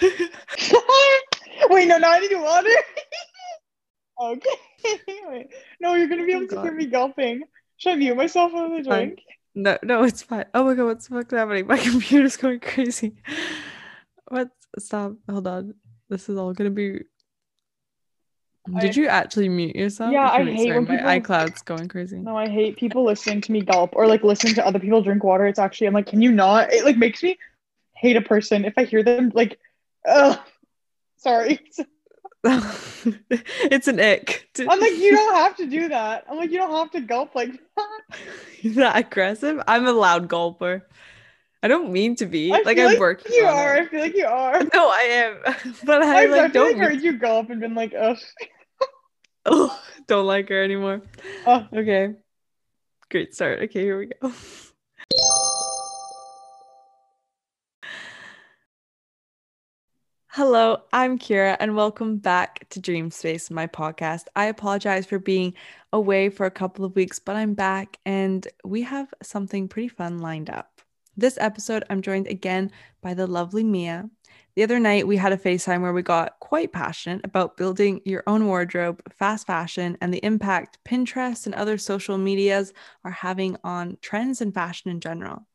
Wait, no, now I need water. okay. Wait. No, you're gonna be able oh to hear me gulping. Should I mute myself on the drink? No, no, it's fine. Oh my god, what's the fuck happening? My computer's going crazy. What? Stop. Hold on. This is all gonna be. Did I- you actually mute yourself? Yeah, I hate sorry, my people- iCloud's going crazy. No, I hate people listening to me gulp or like listening to other people drink water. It's actually I'm like, can you not? It like makes me hate a person if I hear them like, ugh. Sorry. it's an ick. to- I'm like, you don't have to do that. I'm like, you don't have to gulp like that. that aggressive. I'm a loud gulper. I don't mean to be. I like I'm like working. You are. it. I feel like you are. No, I am. But I I've like don't definitely heard you gulp and been like, ugh. Ugh, don't like her anymore. Oh. Okay. Great start. Okay, here we go. Hello, I'm Kira, and welcome back to Dream Space, my podcast. I apologize for being away for a couple of weeks, but I'm back and we have something pretty fun lined up. This episode, I'm joined again by the lovely Mia. The other night, we had a FaceTime where we got quite passionate about building your own wardrobe, fast fashion, and the impact Pinterest and other social medias are having on trends and fashion in general.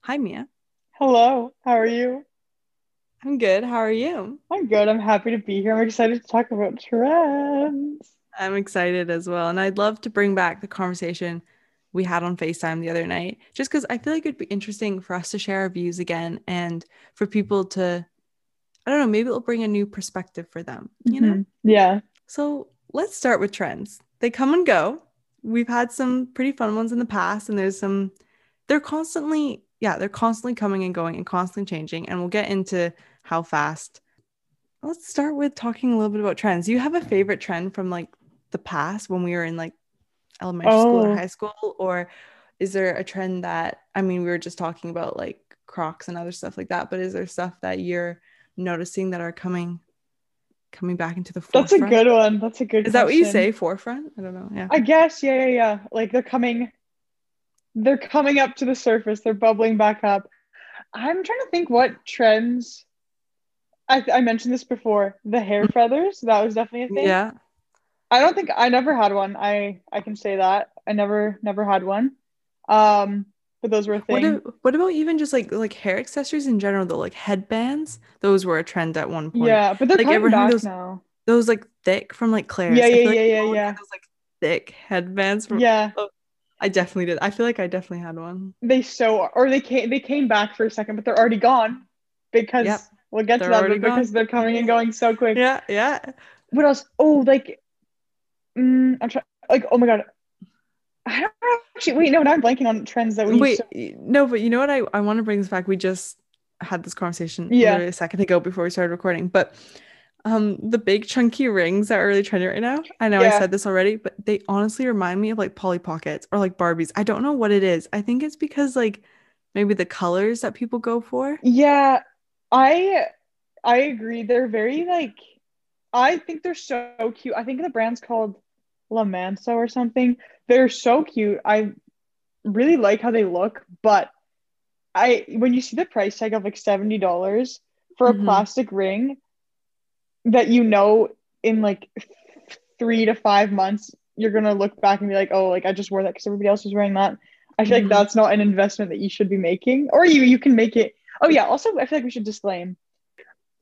Hi, Mia. Hello. How are you? I'm good. How are you? I'm good. I'm happy to be here. I'm excited to talk about trends. I'm excited as well. And I'd love to bring back the conversation we had on FaceTime the other night, just because I feel like it'd be interesting for us to share our views again and for people to, I don't know, maybe it'll bring a new perspective for them, you know? Mhm. Yeah. So let's start with trends. They come and go. We've had some pretty fun ones in the past, and there's some, they're constantly, yeah, they're constantly coming and going and constantly changing. And we'll get into how fast. Let's start with talking a little bit about trends. You have a favorite trend from like the past when we were in like elementary school or Oh. high school? Or is there a trend that, I mean, we were just talking about like Crocs and other stuff like that, but is there stuff that you're noticing that are coming? Coming back into the forefront. That's a good one. That's a good Is that what you say? Forefront? I don't know. Yeah. I guess, yeah, yeah, yeah. Like they're coming, they're coming up to the surface. They're bubbling back up. I'm trying to think what trends. I, I mentioned this before. The hair feathers. That was definitely a thing. Yeah. I don't think I never had one. I I can say that I never never had one. Um, but those were a What, thing. a- what about even just like like hair accessories in general though? Like headbands? Those were a trend at one point. yeah, but they're Like, coming back those- now. Those like thick from like Claire's. Yeah, feel yeah, like yeah, yeah, yeah. Those like thick headbands from Yeah, I definitely did. I feel like I definitely had one. they so or they came they came back for a second, but they're already gone because Yep. we'll get They're to that because gone. they're coming and going so quick. Yeah, yeah. What else? Oh, like, mm, I'm trying. Like, oh my god, I don't know. Actually, wait, no, now I'm blanking on trends that we. Wait, to- no, but you know what? I, I want to bring this back. We just had this conversation Yeah. a second ago before we started recording. But um the big chunky rings that are really trendy right now. I know I said this already, but they honestly remind me of like Polly Pockets or like Barbies. I don't know what it is. I think it's because like maybe the colors that people go for. Yeah, I I agree. They're very like I think they're so cute. I think the brand's called La Mansa or something. They're so cute. I really like how they look, but I when you see the price tag of like $70 for a Mhm. plastic ring that you know in like three to five months you're gonna look back and be like, oh, like I just wore that because everybody else was wearing that. I feel Mhm. like that's not an investment that you should be making, or you you can make it. Oh yeah. Also, I feel like we should disclaim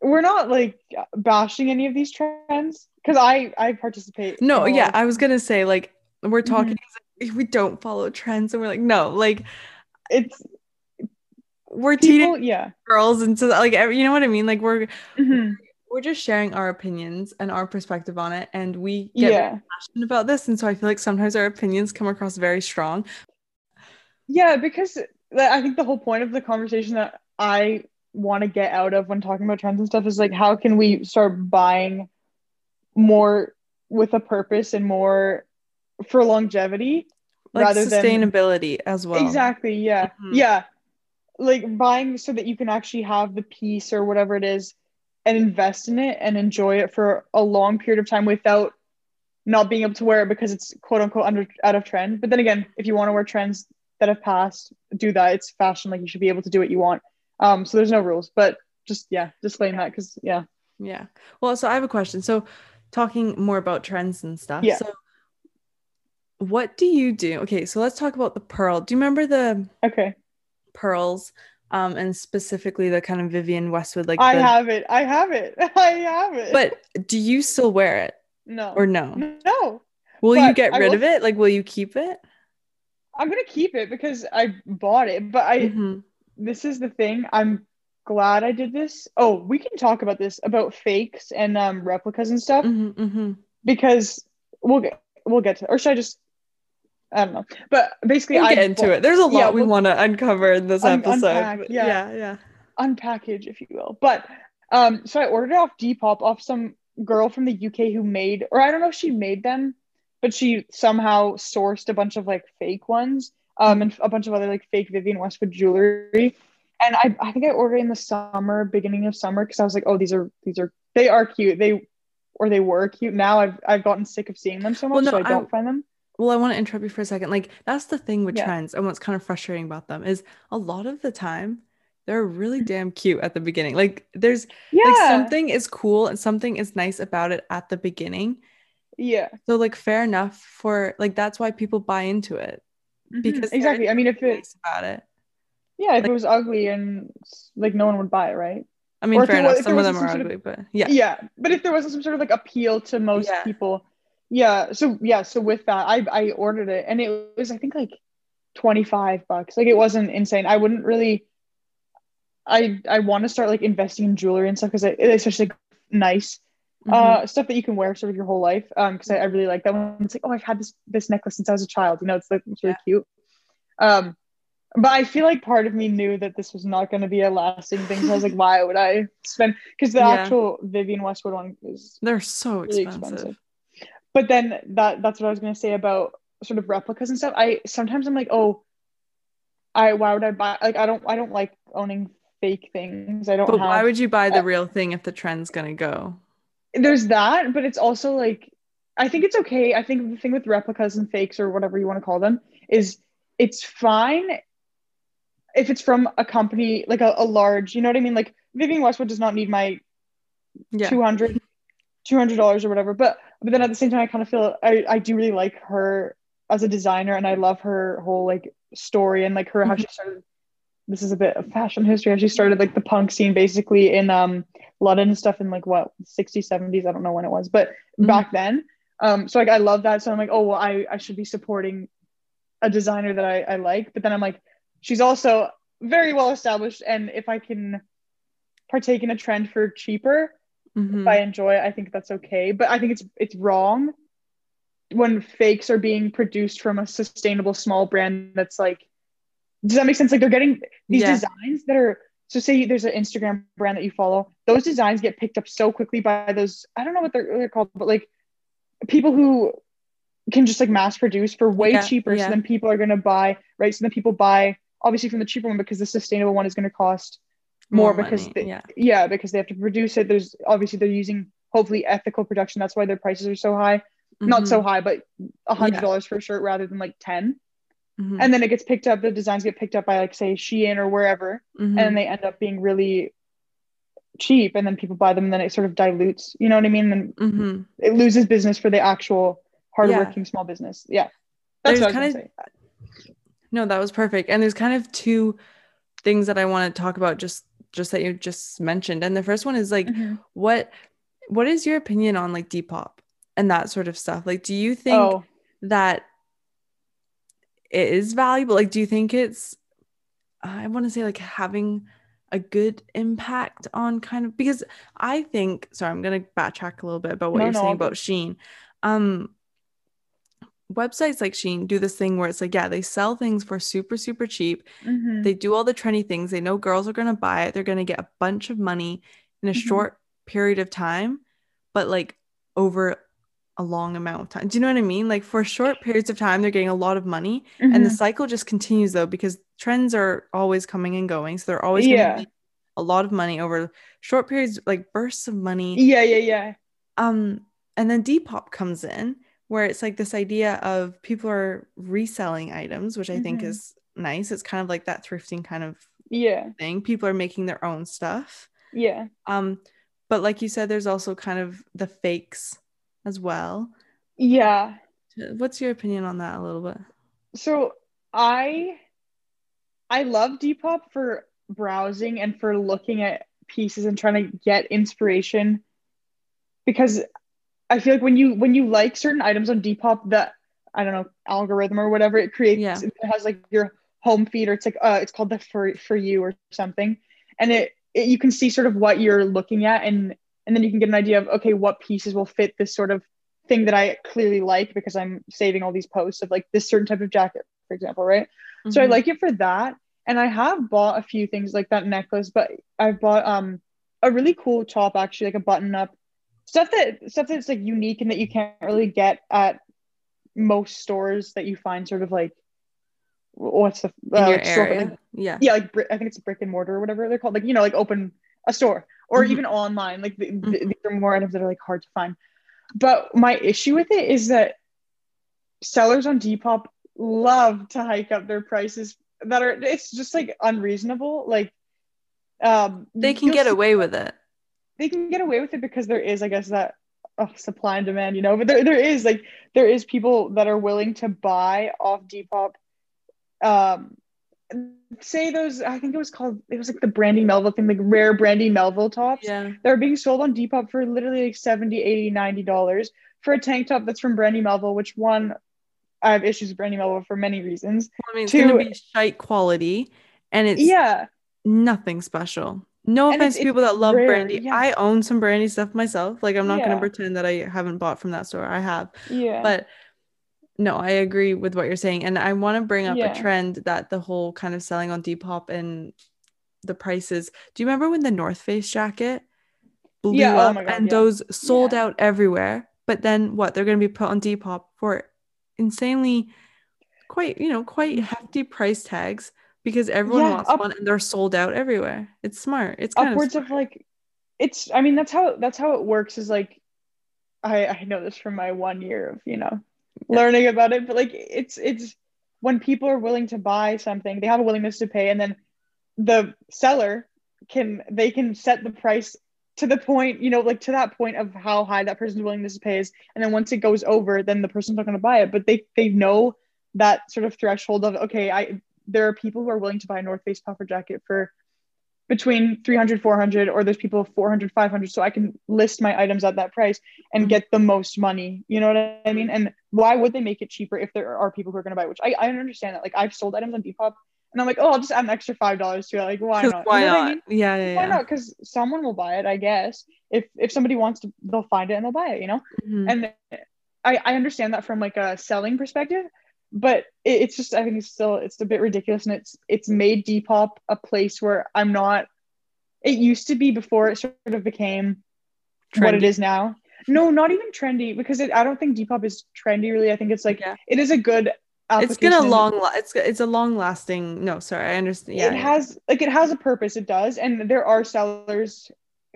we're not like bashing any of these trends because I I participate. No, yeah, I was gonna say like we're Mm-hmm. talking we don't follow trends and we're like, no, like it's we're people. teenage Yeah. girls and so like every- you know what I mean? Like we're Mhm. we're just sharing our opinions and our perspective on it and we get Yeah. passionate about this and so i feel like sometimes our opinions come across very strong Yeah, because I think the whole point of the conversation that I want to get out of when talking about trends and stuff is like, how can we start buying more with a purpose and more for longevity like rather than sustainability as well exactly. Yeah, Mhm. yeah, like buying so that you can actually have the piece or whatever it is and invest in it and enjoy it for a long period of time without not being able to wear it because it's quote unquote under out of trend. But then again, if you want to wear trends that have passed, do that. It's fashion. Like you should be able to do what you want. Um, so there's no rules. But just yeah, disclaim that because yeah. Yeah. Well, so I have a question. So talking more about trends and stuff. Yeah. So what do you do? Okay, so let's talk about the pearl. Do you remember the Okay. pearls? Um, and specifically the kind of Vivienne Westwood, like I the- have it. I have it. I have it. but do you still wear it no. or no? no. Will you get rid will- of it? Like, will you keep it? I'm gonna keep it because I bought it. But I Mhm. this is the thing. I'm glad I did this. Oh, we can talk about this about fakes and um replicas and stuff Mhm, mhm. because we'll get we'll get to or should I just I don't know. But basically We'll I get into it. There's a lot yeah, we we'll- want to uncover in this Un- episode. unpack, yeah. yeah, yeah. unpackage, if you will. But um, so I ordered it off Depop off some girl from the UK who made, or I don't know if she made them, but she somehow sourced a bunch of like fake ones, um, and a bunch of other like fake Vivienne Westwood jewelry. And I, I think I ordered in the summer, beginning of summer, because I was like, oh, these are these are they are cute. They or they were cute. Now I've I've gotten sick of seeing them so much, Well, no, so I I- don't find them. Well, I want to interrupt you for a second. Like, that's the thing with Yeah. trends, and what's kind of frustrating about them is a lot of the time they're really damn cute at the beginning. Like, there's Yeah, like something is cool and something is nice about it at the beginning. yeah, So, like, fair enough for like that's why people buy into it Mhm. because exactly. I mean, if it's nice about it. yeah, if Like- it was ugly and like no one would buy it, right? I mean, Or fair enough. was- Some of them are ugly, but yeah. yeah but if there wasn't some sort of like appeal to most Yeah. people yeah so yeah so with that i i ordered it and it was i think like 25 bucks like it wasn't insane i wouldn't really i i want to start like investing in jewelry and stuff because it, it's just like nice Mhm. uh stuff that you can wear sort of your whole life um because I, I really like that one it's like oh i've had this this necklace since i was a child you know it's like it's really cute um but i feel like part of me knew that this was not going to be a lasting thing so i was like why would i spend because the Yeah. actual vivienne westwood one is They're so really expensive. expensive. But then that that's what i was going to say about sort of replicas and stuff i sometimes i'm like oh i why would i buy like i don't i don't like owning fake things i don't But have why would you buy the real thing if the trend's gonna go? there's that but it's also like i think it's okay i think the thing with replicas and fakes or whatever you want to call them is it's fine if it's from a company like a, a large you know what i mean like vivienne westwood does not need my Yeah. 200 dollars or whatever but but then at the same time i kind of feel I, I do really like her as a designer and i love her whole like story and like her how she started this is a bit of fashion history how she started like the punk scene basically in um london and stuff in like what 60s 70s i don't know when it was but Mhm. back then. Um so like i love that. So i'm like oh well i i should be supporting a designer that i i like. But then i'm like she's also very well established and if i can partake in a trend for cheaper Mhm. if I enjoy it, I think that's okay. But I think it's it's wrong when fakes are being produced from a sustainable small brand that's like does that make sense? Like they're getting these Yeah. designs that are so say there's an Instagram brand that you follow, those designs get picked up so quickly by those I don't know what they're, they're called, but like people who can just like mass produce for way Yeah, cheaper. yeah. So then people are gonna buy, right? So then people buy obviously from the cheaper one because the sustainable one is gonna cost more, because money, they, yeah. yeah because they have to produce it there's obviously they're using hopefully ethical production that's why their prices are so high not so Mhm. high but a hundred Yeah. dollars for a shirt rather than like 10 Mhm. and then it gets picked up the designs get picked up by like say shein or wherever Mhm. and they end up being really cheap and then people buy them and then it sort of dilutes you know what i mean and Mhm. it loses business for the actual hardworking small business yeah that's There's what i was kinda- gonna say No, that was perfect. And there's kind of two things that I want to talk about just just that you just mentioned. And the first one is like Mhm. what what is your opinion on like Depop and that sort of stuff? Like do you think oh that it is valuable? Like do you think it's I want to say like having a good impact on kind of because I think sorry, I'm gonna backtrack a little bit about what No, you're no, saying about Shein. Um websites like Shein do this thing where it's like, yeah, they sell things for super, super cheap. mhm. They do all the trendy things. They know girls are gonna buy it. They're gonna get a bunch of money in a Mhm. short period of time, but like over a long amount of time. Do you know what I mean? Like for short periods of time, they're getting a lot of money and the Mhm. cycle just continues though because trends are always coming and going so they're always Yeah. a lot of money over short periods like bursts of money yeah yeah yeah um and then depop comes in where it's like this idea of people are reselling items which i think Mhm. is nice it's kind of like that thrifting kind of yeah thing people are making their own stuff Yeah. Um, but like you said, there's also kind of the fakes as well. Yeah. What's your opinion on that a little bit? So I I love Depop for browsing and for looking at pieces and trying to get inspiration because I feel like when you when you like certain items on Depop, that I don't know algorithm or whatever it creates, Yeah. it has like your home feed or it's like uh it's called the for for you or something, and it, it you can see sort of what you're looking at and and then you can get an idea of okay what pieces will fit this sort of thing that I clearly like because I'm saving all these posts of like this certain type of jacket, for example, right? So I Mhm. like it for that. And I have bought a few things like that necklace, but I've bought um a really cool top actually, like a button up stuff that stuff that's like unique and that you can't really get at most stores that you find sort of like what's the in uh, your like store- area. like- yeah. yeah, like I think it's a brick and mortar or whatever they're called, like you know, like open a store or Mhm. even online. Like the, Mhm. these are more items that are like hard to find. But my issue with it is that sellers on Depop love to hike up their prices that are it's just like unreasonable. Like um They can get see- away with it. They can get away with it because there is, I guess, that oh, supply and demand, you know. But there, there is like there is people that are willing to buy off Depop. Um, say those. I think it was called. It was like the Brandy Melville thing, like rare Brandy Melville tops. Yeah. They're being sold on Depop for literally like 70 80 90 dollars for a tank top that's from Brandy Melville. Which one? I have issues with Brandy Melville for many reasons. I mean, it's To- gonna be shite quality, and it's yeah, nothing special. No And offense to people that love rare, brandy. yeah. I own some brandy stuff myself. Like I'm not Yeah. gonna pretend that I haven't bought from that store. I have. yeah, But no, I agree with what you're saying. And I want to bring up Yeah. a trend that the whole kind of selling on Depop and the prices. Do you remember when the North Face jacket blew Yeah, oh up my God, and yeah. those sold out everywhere? But then what? They're going to be put on Depop for insanely quite, you know, quite hefty price tags because everyone. Yeah, wants up- one and they're sold out everywhere. It's smart. It's kind upwards of, of, like it's i mean that's how that's how it works is like i i know this from my one year of you know Yeah. learning about it but like it's it's when people are willing to buy something they have a willingness to pay and then the seller can they can set the price to the point you know like to that point of how high that person's willingness to pay is and then once it goes over then the person's not going to buy it but they they know that sort of threshold of okay i there are people who are willing to buy a north face puffer jacket for between 300 400 or there's people 400 500 so i can list my items at that price and Mhm. get the most money you know what i mean and why would they make it cheaper if there are people who are going to buy it? which I, I understand that like i've sold items on depop and i'm like oh i'll just add an extra five dollars to it like why not why you know not? I mean? Yeah, yeah, why yeah. not because someone will buy it i guess if if somebody wants to they'll find it and they'll buy it you know Mhm. and I, I understand that from like a selling perspective but it, it's just i think it's still it's a bit ridiculous and it's it's made depop a place where i'm not it used to be before it sort of became what it is now. No not even trendy because it, i don't think depop is trendy really. I think it's like Yeah. it is a good it's been a long it's it's a long lasting no sorry i understand yeah it has like it has a purpose it does and there are sellers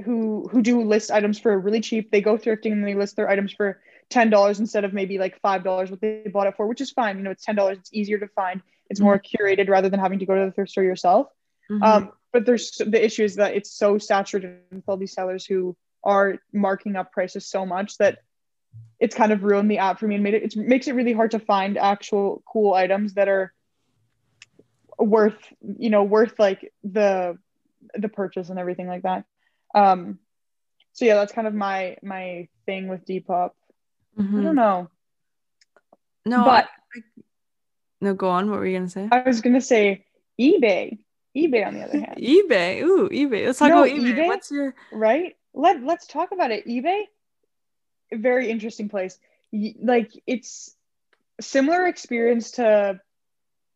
who who do list items for really cheap. They go thrifting and they list their items for ten dollars instead of maybe like five dollars what they bought it for which is fine. You know it's ten dollars. It's easier to find. It's more curated rather than having to go to the thrift store yourself. Mhm. um but there's the issue is that it's so saturated with all these sellers who are marking up prices so much that it's kind of ruined the app for me and made it it makes it really hard to find actual cool items that are worth you know worth like the the purchase and everything like that. Um so yeah that's kind of my my thing with depop i Mhm. don't know. No but I, I, no go on. What were you gonna say? I was gonna say ebay. ebay on the other hand. ebay. Ooh ebay. Let's talk No, about ebay. eBay? what's your right? Let let's talk about it. ebay? Very interesting place. Like it's similar experience to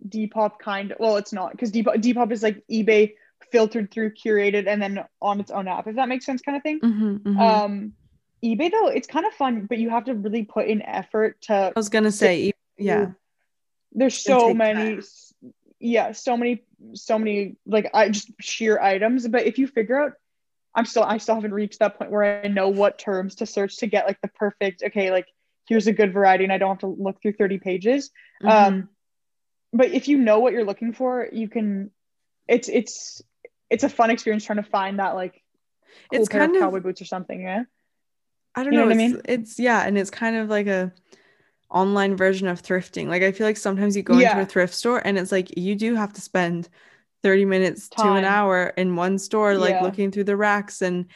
depop kind of well it's not because depop, depop is like ebay filtered through curated and then on its own app if that makes sense kind of thing. Mhm, mhm. um ebay though it's kind of fun but you have to really put in effort to i was gonna say e- yeah there's so many time. yeah so many so many like i just sheer items but if you figure out i'm still i still haven't reached that point where i know what terms to search to get like the perfect okay like here's a good variety and i don't have to look through 30 pages Mhm. um but if you know what you're looking for you can it's it's it's a fun experience trying to find that like cool It's pair kind of of- cowboy boots or something. Yeah. I don't You know know. what I it's, mean? it's yeah, and it's kind of like a online version of thrifting. Like I feel like sometimes you go into a thrift store and it's like you do have to spend 30 minutes to an hour in one store, like Yeah. looking through the racks and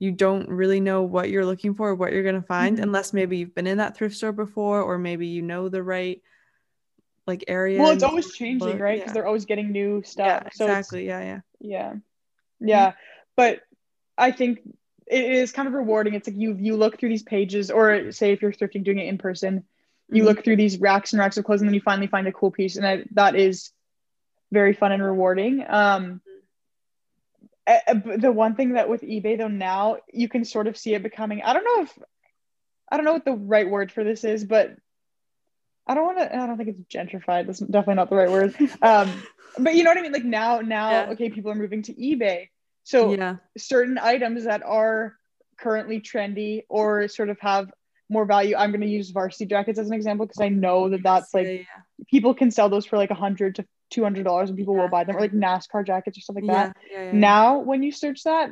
you don't really know what you're looking for, what you're gonna find, Mhm. unless maybe you've been in that thrift store before, or maybe you know the right like area. Well, it's always changing, look, right? yeah. Because they're always getting new stuff. yeah, So exactly. Yeah, yeah. Yeah. Yeah. But I think it is kind of rewarding. It's like you you look through these pages, or say if you're thrifting doing it in person, you Mhm. look through these racks and racks of clothes, and then you finally find a cool piece, and I, that is very fun and rewarding. Um, the one thing that with eBay though now you can sort of see it becoming. I don't know if I don't know what the right word for this is, but I don't want to. I don't think it's gentrified. That's definitely not the right word. Um, but you know what I mean. Like now, now, Yeah. okay, people are moving to eBay. So yeah. certain items that are currently trendy or sort of have more value. I'm going to use varsity jackets as an example because I know that that's like Yeah, people can sell those for like a hundred to two hundred dollars and people Yeah, will buy them or like NASCAR jackets or stuff like that. yeah. Now, when you search that,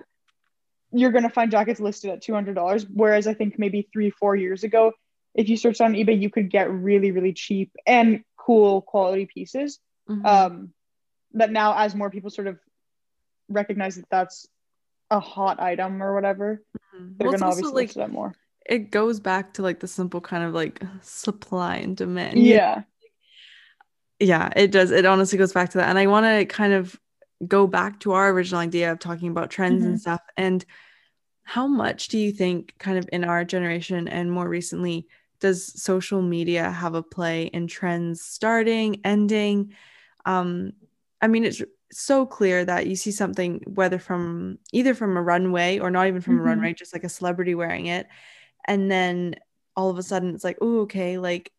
you're going to find jackets listed at two hundred dollars. Whereas I think maybe three, four years ago, if you searched on eBay, you could get really, really cheap and cool quality pieces Mhm. um, that now as more people sort of recognize that that's a hot item or whatever Mhm. they're Well, gonna obviously like that more it goes back to like the simple kind of like supply and demand. yeah Yeah, it does. It honestly goes back to that. And I want to kind of go back to our original idea of talking about trends and Mhm. stuff. And how much do you think, kind of in our generation and more recently, does social media have a play in trends starting, ending? Um, I mean, it's so clear that you see something, whether from either from a runway or not even from a Mhm. runway, just like a celebrity wearing it. And then all of a sudden it's like, oh, okay, like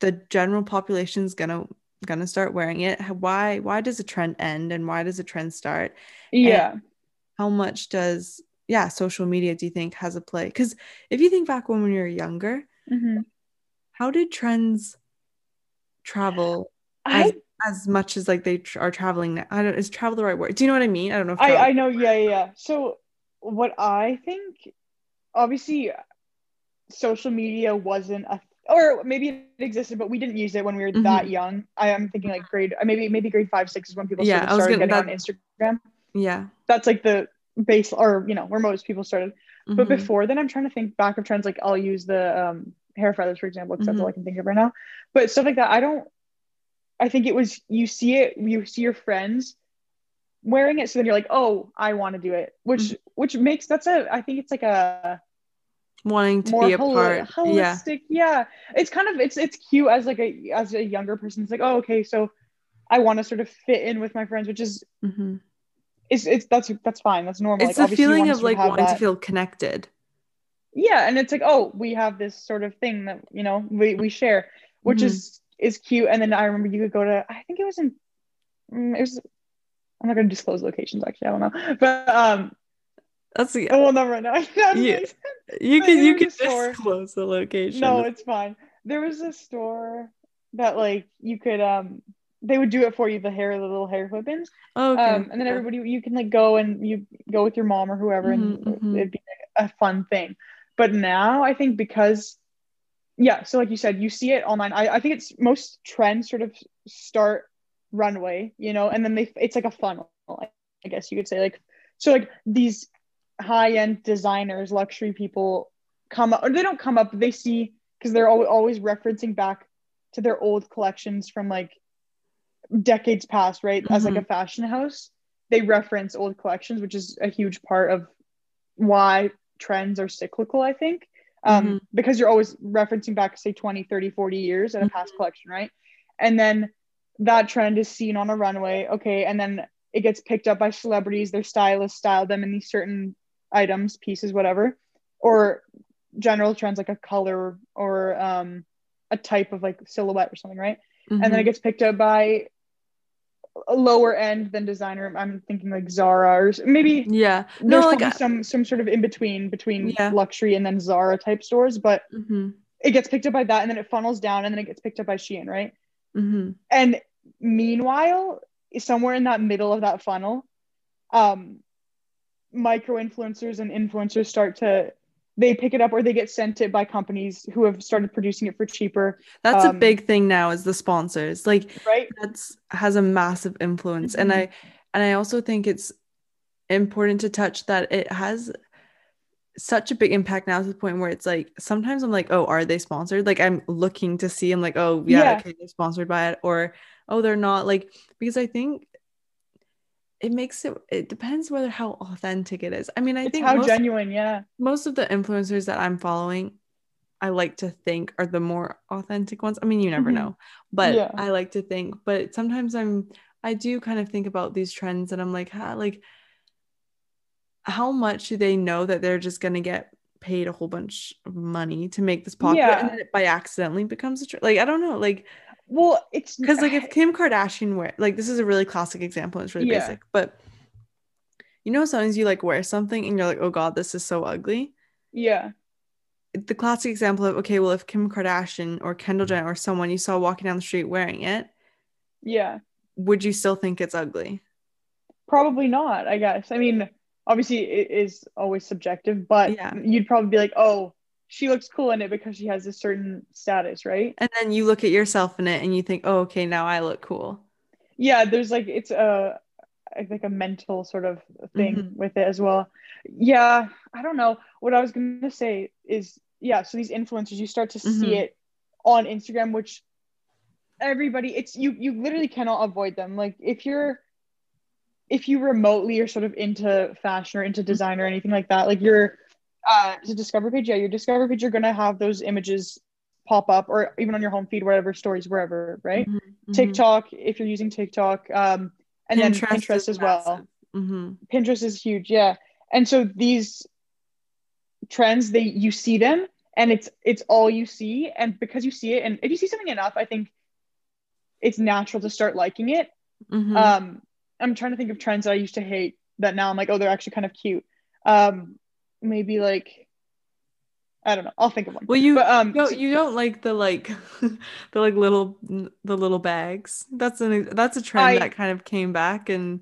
the general population's gonna gonna start wearing it. Why why does a trend end and why does a trend start? yeah How much does yeah, social media do you think has a play? Because if you think back when you were younger, Mhm. how did trends travel as, I, as much as like they tr- are traveling now? I don't is travel the right word? Do you know what I mean? I don't know if I i know yeah yeah yeah so what i think obviously social media wasn't a or maybe it existed but we didn't use it when we were that Mhm. young i am thinking like grade maybe maybe grade five six is when people Yeah, sort I of was started gonna- getting on instagram yeah. that's like the base or you know where most people started But Mhm. before then, I'm trying to think back of trends. Like I'll use the um, hair feathers, for example, because that's all Mhm. I can think of right now. But stuff like that, I don't. I think it was you see it, you see your friends wearing it, so then you're like, oh, I want to do it, which Mhm. which makes that's a. I think it's like a wanting to be a holi- part. Yeah. holistic. Yeah. it's kind of it's it's cute as like a as a younger person. It's like, oh, okay, so I want to sort of fit in with my friends, which is Mhm. it's it's that's that's fine, that's normal. It's like, the feeling of like wanting to feel connected. yeah and it's like oh we have this sort of thing that you know we, we share which Mhm. is is cute and then i remember you could go to i think it was in mm, it was i'm not going to disclose locations actually i don't know but um That's the oh well no right now Yeah. you but can you can disclose the location. no it's fine there was a store that like you could um they would do it for you the hair the little hair clip-ins Oh, okay. um and then everybody you can like go and you go with your mom or whoever and Mhm, mhm. it'd be a fun thing but now i think because yeah so like you said you see it online. I, I think it's most trends sort of start runway you know and then they it's like a funnel i guess you could say. Like so like these high-end designers luxury people come up or they don't come up they see because they're al- always referencing back to their old collections from like decades past right? As like mm-hmm. a fashion house they reference old collections which is a huge part of why trends are cyclical i think um, Mhm. because you're always referencing back say 20 30 40 years in a past collection right? And then that trend is seen on a runway okay and then it gets picked up by celebrities their stylists style them in these certain items pieces whatever or general trends like a color or um, a type of like silhouette or something right? And then it gets picked up by lower end than designer i'm thinking like zara or maybe yeah. there's No, like some some sort of in between between Yeah. luxury and then zara type stores but hmm it gets picked up by that and then it funnels down and then it gets picked up by shein right hmm and meanwhile somewhere in that middle of that funnel um micro influencers and influencers start to they pick it up or they get sent it by companies who have started producing it for cheaper. That's Um, a big thing now is the sponsors. Like Right? that's has a massive influence. And Mm-hmm. I and I also think it's important to touch that it has such a big impact now to the point where it's like sometimes I'm like, oh, are they sponsored? Like I'm looking to see, I'm like, oh yeah, Yeah. okay, they're sponsored by it, or oh, they're not. Like because I think it makes it it depends whether how authentic it is. I mean, I It's think how most, genuine, yeah. most of the influencers that I'm following, I like to think are the more authentic ones. I mean, you never Mhm. know, but Yeah. I like to think. But sometimes I'm, I do kind of think about these trends, and I'm like, huh, like, how much do they know that they're just gonna get paid a whole bunch of money to make this popular, and then it by accidentally becomes a trend? Like, I don't know, like, Well, it's because like if Kim Kardashian wear, like, this is a really classic example. It's really Yeah. basic, but you know, sometimes you like wear something and you're like, oh god, this is so ugly yeah. the classic example of okay, well, if Kim Kardashian or Kendall Jenner or someone you saw walking down the street wearing it, Yeah. would you still think it's ugly? Probably not, I guess. I mean, obviously it is always subjective, but Yeah. you'd probably be like, "Oh, she looks cool in it because she has a certain status, right?" And then you look at yourself in it and you think, oh, okay, now I look cool. Yeah, there's like it's a I think a mental sort of thing Mhm. with it as well. Yeah, I don't know. What I was gonna say is, yeah, so these influencers, you start to see Mhm. it on Instagram, which everybody, it's you you literally cannot avoid them. Like if you're if you remotely are sort of into fashion or into design or anything like that, like your uh the discover page, yeah, your discover page, you're gonna have those images pop up or even on your home feed, whatever stories, wherever, right? Mhm, mhm. TikTok, if you're using TikTok, um, and then Pinterest as well. hmm Pinterest is huge, yeah. And so these trends, they you see them, and it's it's all you see, and because you see it, and if you see something enough, I think it's natural to start liking it. hmm Um, I'm trying to think of trends that I used to hate that now I'm like, oh, they're actually kind of cute. Um, maybe like I don't know. I'll think of one. well, you but um, you don't, you don't like the like the like little the little bags. That's an that's a trend I- that kind of came back and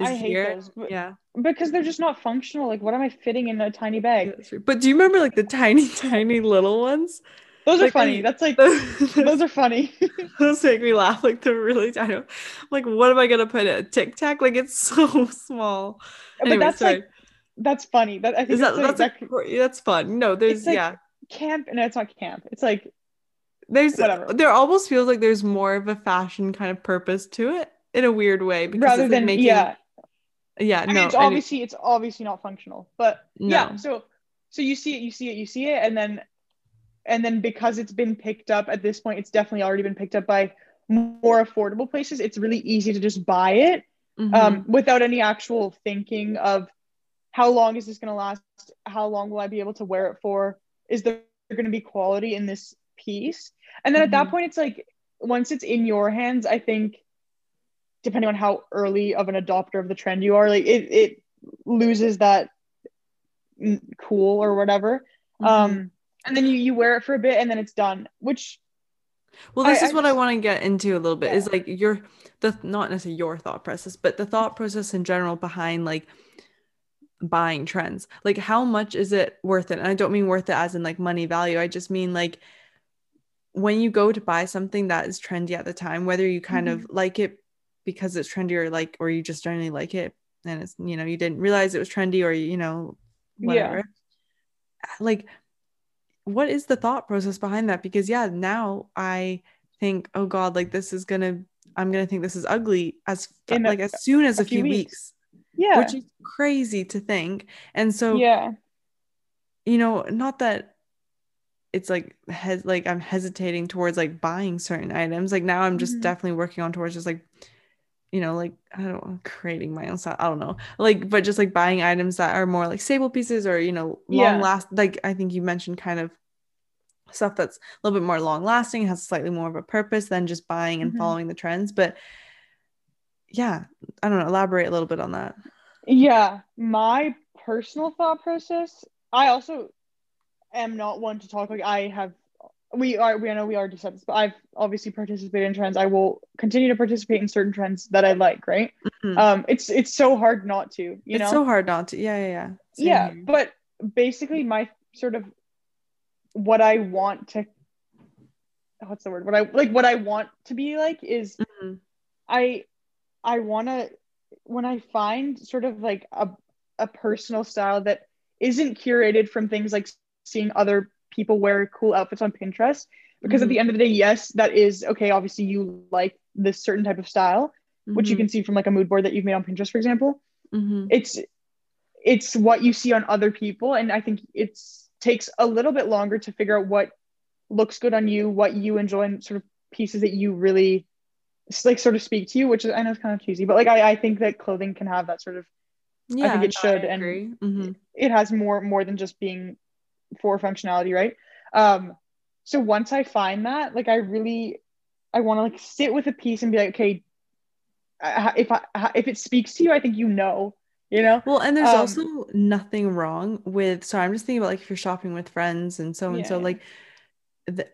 is I hate here. those, but- yeah. because they're just not functional. Like, what am I fitting in a tiny bag? Yeah. But do you remember like the tiny, tiny little ones? Those are Like, funny. That's like those, those are funny. Those make me laugh. Like they're really tiny. I'm Like, what am I gonna put it? A tic tac? Like it's so small. but Anyway, that's sorry. like that's funny. That I think Is that that's, that's like, that's fun? No, there's It's like- yeah. camp. No, it's not camp. It's like There's whatever. there almost feels like there's more of a fashion kind of purpose to it in a weird way because rather than making yeah. yeah I mean, no it's obviously it's obviously not functional, but yeah. So so you see it, you see it, you see it, and then and then because it's been picked up at this point, it's definitely already been picked up by more affordable places. It's really easy to just buy it Mhm. um, without any actual thinking of how long is this going to last? How long will I be able to wear it for? Is there going to be quality in this piece? And then at that Mhm. point, it's like once it's in your hands, I think, depending on how early of an adopter of the trend you are, like it, it loses that mm, cool or whatever. Mhm. Um, and then you, you wear it for a bit and then it's done, which Well, this I- is I what I want to get into a little bit is like your the not necessarily your thought process, but the thought process in general behind like buying trends. Like how much is it worth it? And I don't mean worth it as in like money value. I just mean like when you go to buy something that is trendy at the time, whether you kind of mm-hmm. like it because it's trendy or like or you just generally like it and it's you know you didn't realize it was trendy or you know Yeah. whatever. Like what is the thought process behind that? Because yeah now i think oh god like this is gonna i'm gonna think this is ugly as In a- like as soon as a few few weeks, weeks. yeah, which is crazy to think. And so yeah, you know not that it's like hes- like i'm hesitating towards like buying certain items. Like now i'm just Mhm. definitely working on towards just like you know like i don't know creating my own style i don't know like but just like buying items that are more like staple pieces or you know long Yeah. last like i think you mentioned kind of stuff that's a little bit more long lasting has slightly more of a purpose than just buying and Mhm. following the trends but yeah i don't know elaborate a little bit on that Yeah, my personal thought process. I also am not one to talk like I have. We are. We I know we already said this, but I've obviously participated in trends. I will continue to participate in certain trends that I like. Right. Mm-hmm. Um, it's it's so hard not to, you it's know. so hard not to. Yeah, yeah, yeah. Same yeah, here. but basically, my sort of what I want to what's the word? What I like what I want to be like is mm-hmm. I I want to when I find sort of like a a personal style that isn't curated from things like seeing other people wear cool outfits on Pinterest because mm-hmm. at the end of the day yes that is okay obviously you like this certain type of style mm-hmm. which you mm-hmm. can see from like a mood board that you've made on Pinterest for example mm-hmm. it's it's what you see on other people and I think it's takes a little bit longer to figure out what looks good on you, what you enjoy, and sort of pieces that you really like sort of speak to you, which is, I know it's kind of cheesy, but like I, I think that clothing can have that sort of yeah, I think it should and mm-hmm. it has more more than just being for functionality, right? Um so once I find that, like I really I want to like sit with a piece and be like, okay, if I if it speaks to you, I think you know you know well and there's um, also nothing wrong with so i'm just thinking about like if you're shopping with friends and so and so like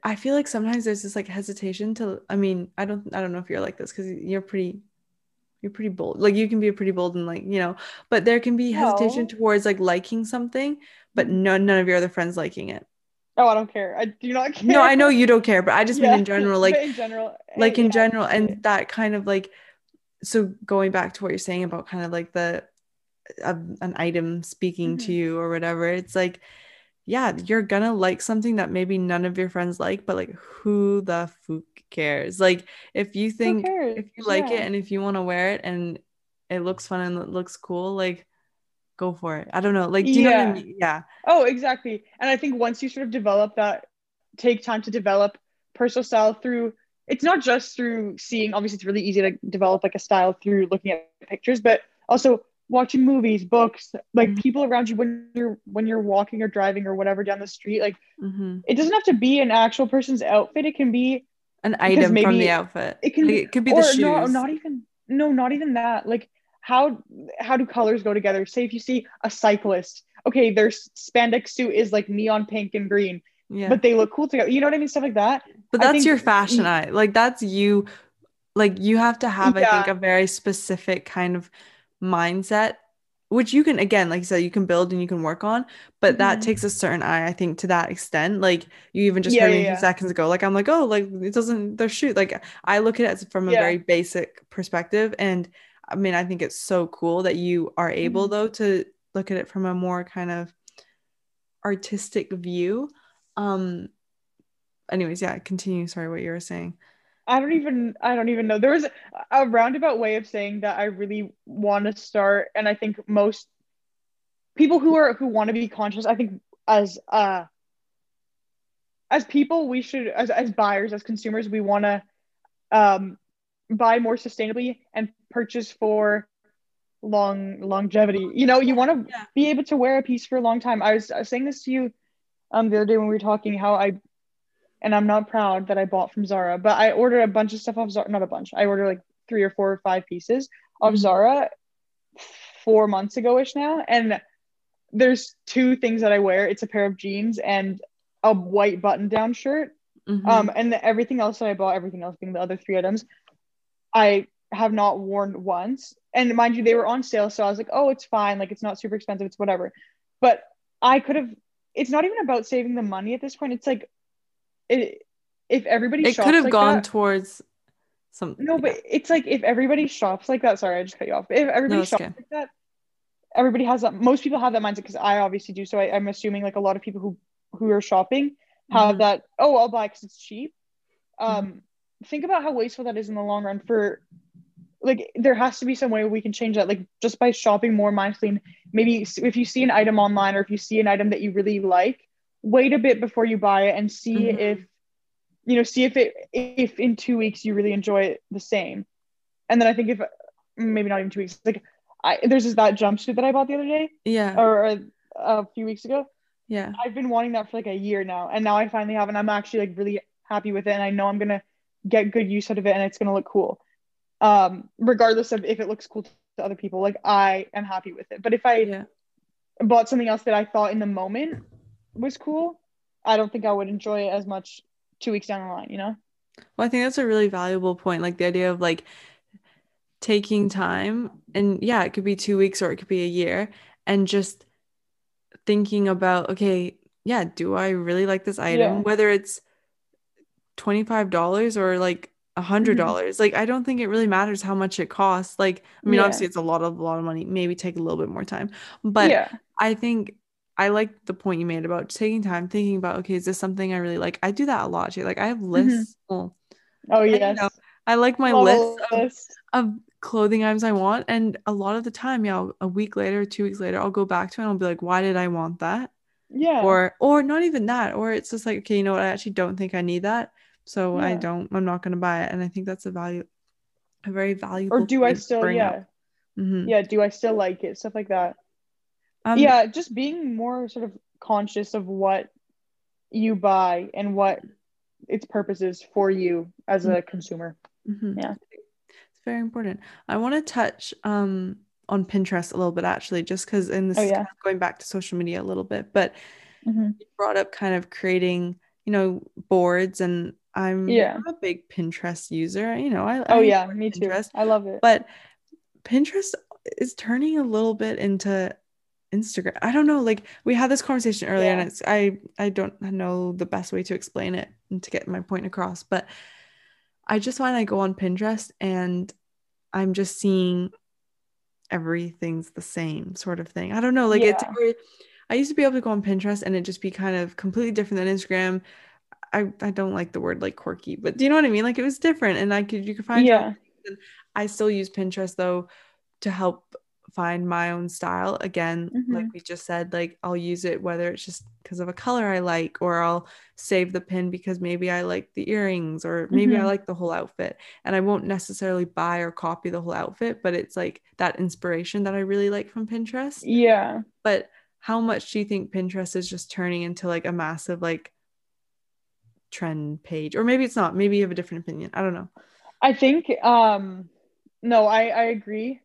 I feel like sometimes there's this like hesitation to I mean I don't I don't know if you're like this because you're pretty you're pretty bold like you can be pretty bold and like you know but there can be hesitation no. towards like liking something but mm-hmm. no none of your other friends liking it oh I don't care I do not care no I know you don't care but I just yeah. mean in general like in general like in yeah. general and that kind of like so going back to what you're saying about kind of like the uh, an item speaking mm-hmm. to you or whatever it's like yeah, you're gonna like something that maybe none of your friends like, but like who the fuck cares? Like if you think if you like yeah. it and if you want to wear it and it looks fun and it looks cool, like go for it. I don't know. Like, do you yeah. know what I mean? Yeah. Oh, exactly. And I think once you sort of develop that, take time to develop personal style through it's not just through seeing obviously it's really easy to develop like a style through looking at pictures, but also watching movies, books, like mm-hmm. people around you when you're when you're walking or driving or whatever down the street. Like mm-hmm. it doesn't have to be an actual person's outfit. It can be an item maybe from the outfit. It can like, it could be the shoes. No, not even no, not even that. Like how how do colors go together? Say if you see a cyclist, okay, their spandex suit is like neon pink and green. Yeah. But they look cool together. You know what I mean? Stuff like that. But that's think, your fashion eye. Like that's you like you have to have, yeah. I think, a very specific kind of mindset which you can again like you said you can build and you can work on but mm-hmm. that takes a certain eye i think to that extent like you even just yeah, heard me yeah. seconds ago like i'm like oh like it doesn't they're shoot like i look at it from a yeah. very basic perspective and i mean i think it's so cool that you are able mm-hmm. though to look at it from a more kind of artistic view um anyways yeah continue sorry what you were saying I don't even I don't even know. There was a roundabout way of saying that I really want to start, and I think most people who are who want to be conscious, I think as uh as people, we should as as buyers, as consumers, we want to um buy more sustainably and purchase for long longevity. You know, you want to yeah. be able to wear a piece for a long time. I was, I was saying this to you um the other day when we were talking how I and I'm not proud that I bought from Zara, but I ordered a bunch of stuff off Zara, not a bunch. I ordered like three or four or five pieces of mm-hmm. Zara four months ago ish now. And there's two things that I wear. It's a pair of jeans and a white button down shirt. Mm-hmm. Um, and the, everything else that I bought, everything else being the other three items, I have not worn once. And mind you, they were on sale. So I was like, oh, it's fine. Like it's not super expensive. It's whatever. But I could have, it's not even about saving the money at this point. It's like it if everybody it could have like gone that, towards some no but it's like if everybody shops like that sorry i just cut you off if everybody no, shops okay. like that everybody has that most people have that mindset because i obviously do so I, am assuming like a lot of people who who are shopping have mm-hmm. that oh i'll buy because it's cheap um mm-hmm. think about how wasteful that is in the long run for like there has to be some way we can change that like just by shopping more mindfully maybe if you see an item online or if you see an item that you really like wait a bit before you buy it and see mm-hmm. if you know see if it if in two weeks you really enjoy it the same. And then i think if maybe not even two weeks like i there's just that jumpsuit that i bought the other day yeah. or a, a few weeks ago. Yeah. I've been wanting that for like a year now. And now i finally have and i'm actually like really happy with it and i know i'm gonna get good use out of it and it's gonna look cool. Um regardless of if it looks cool to other people like i am happy with it. But if i yeah. bought something else that i thought in the moment was cool, I don't think I would enjoy it as much two weeks down the line, you know? Well, I think that's a really valuable point. Like the idea of like taking time and yeah, it could be 2 weeks or it could be a year and just thinking about okay, yeah, do I really like this item Yeah. whether it's $25 or like a hundred dollars mm-hmm. like i don't think it really matters how much it costs like i mean Yeah. obviously it's a lot of a lot of money maybe take a little bit more time but yeah. I think I like the point you made about taking time thinking about okay, is this something I really like? I do that a lot too. Like I have lists. Well, Oh you yes. know, I like my list of, of clothing items I want, and a lot of the time, yeah, a week later, two weeks later, I'll go back to it and I'll be like, why did I want that? Yeah. Or or not even that. Or it's just like, okay, you know what? I actually don't think I need that, so I don't. I'm not gonna buy it. And I think that's a value, a very valuable. or do I still yeah. Mhm. Yeah, do I still like it? Stuff like that. Um, yeah, just being more sort of conscious of what you buy and what its purpose is for you as a consumer. Mhm. Yeah. It's very important. I want to touch um on Pinterest a little bit actually, just because in this Oh, yeah. kind of going back to social media a little bit, but Mhm. you brought up kind of creating, you know, boards and I'm Yeah. A big Pinterest user. You know, I Oh I yeah, me too. I love it. but Pinterest is turning a little bit into Instagram. I don't know. Like we had this conversation earlier, and it's I I don't know the best way to explain it and to get my point across, but I just find I go on Pinterest and I'm just seeing everything's the same sort of thing. I don't know. Like it's Yeah. or I used to be able to go on Pinterest and it just be kind of completely different than Instagram. I, I don't like the word like quirky, but do you know what I mean? Like it was different and I could you could find yeah. I still use Pinterest though to help find my own style. Again, like we just said, like I'll use it whether it's just because of a color I like, or I'll save the pin because maybe I like the earrings, or maybe I Mhm. like the whole outfit. And I won't necessarily buy or copy the whole outfit, but it's like that inspiration that I really like from Pinterest. Yeah. But how much do you think Pinterest is just turning into like a massive like trend page? Or maybe it's not. Maybe you have a different opinion. I don't know. I think um no, I I agree.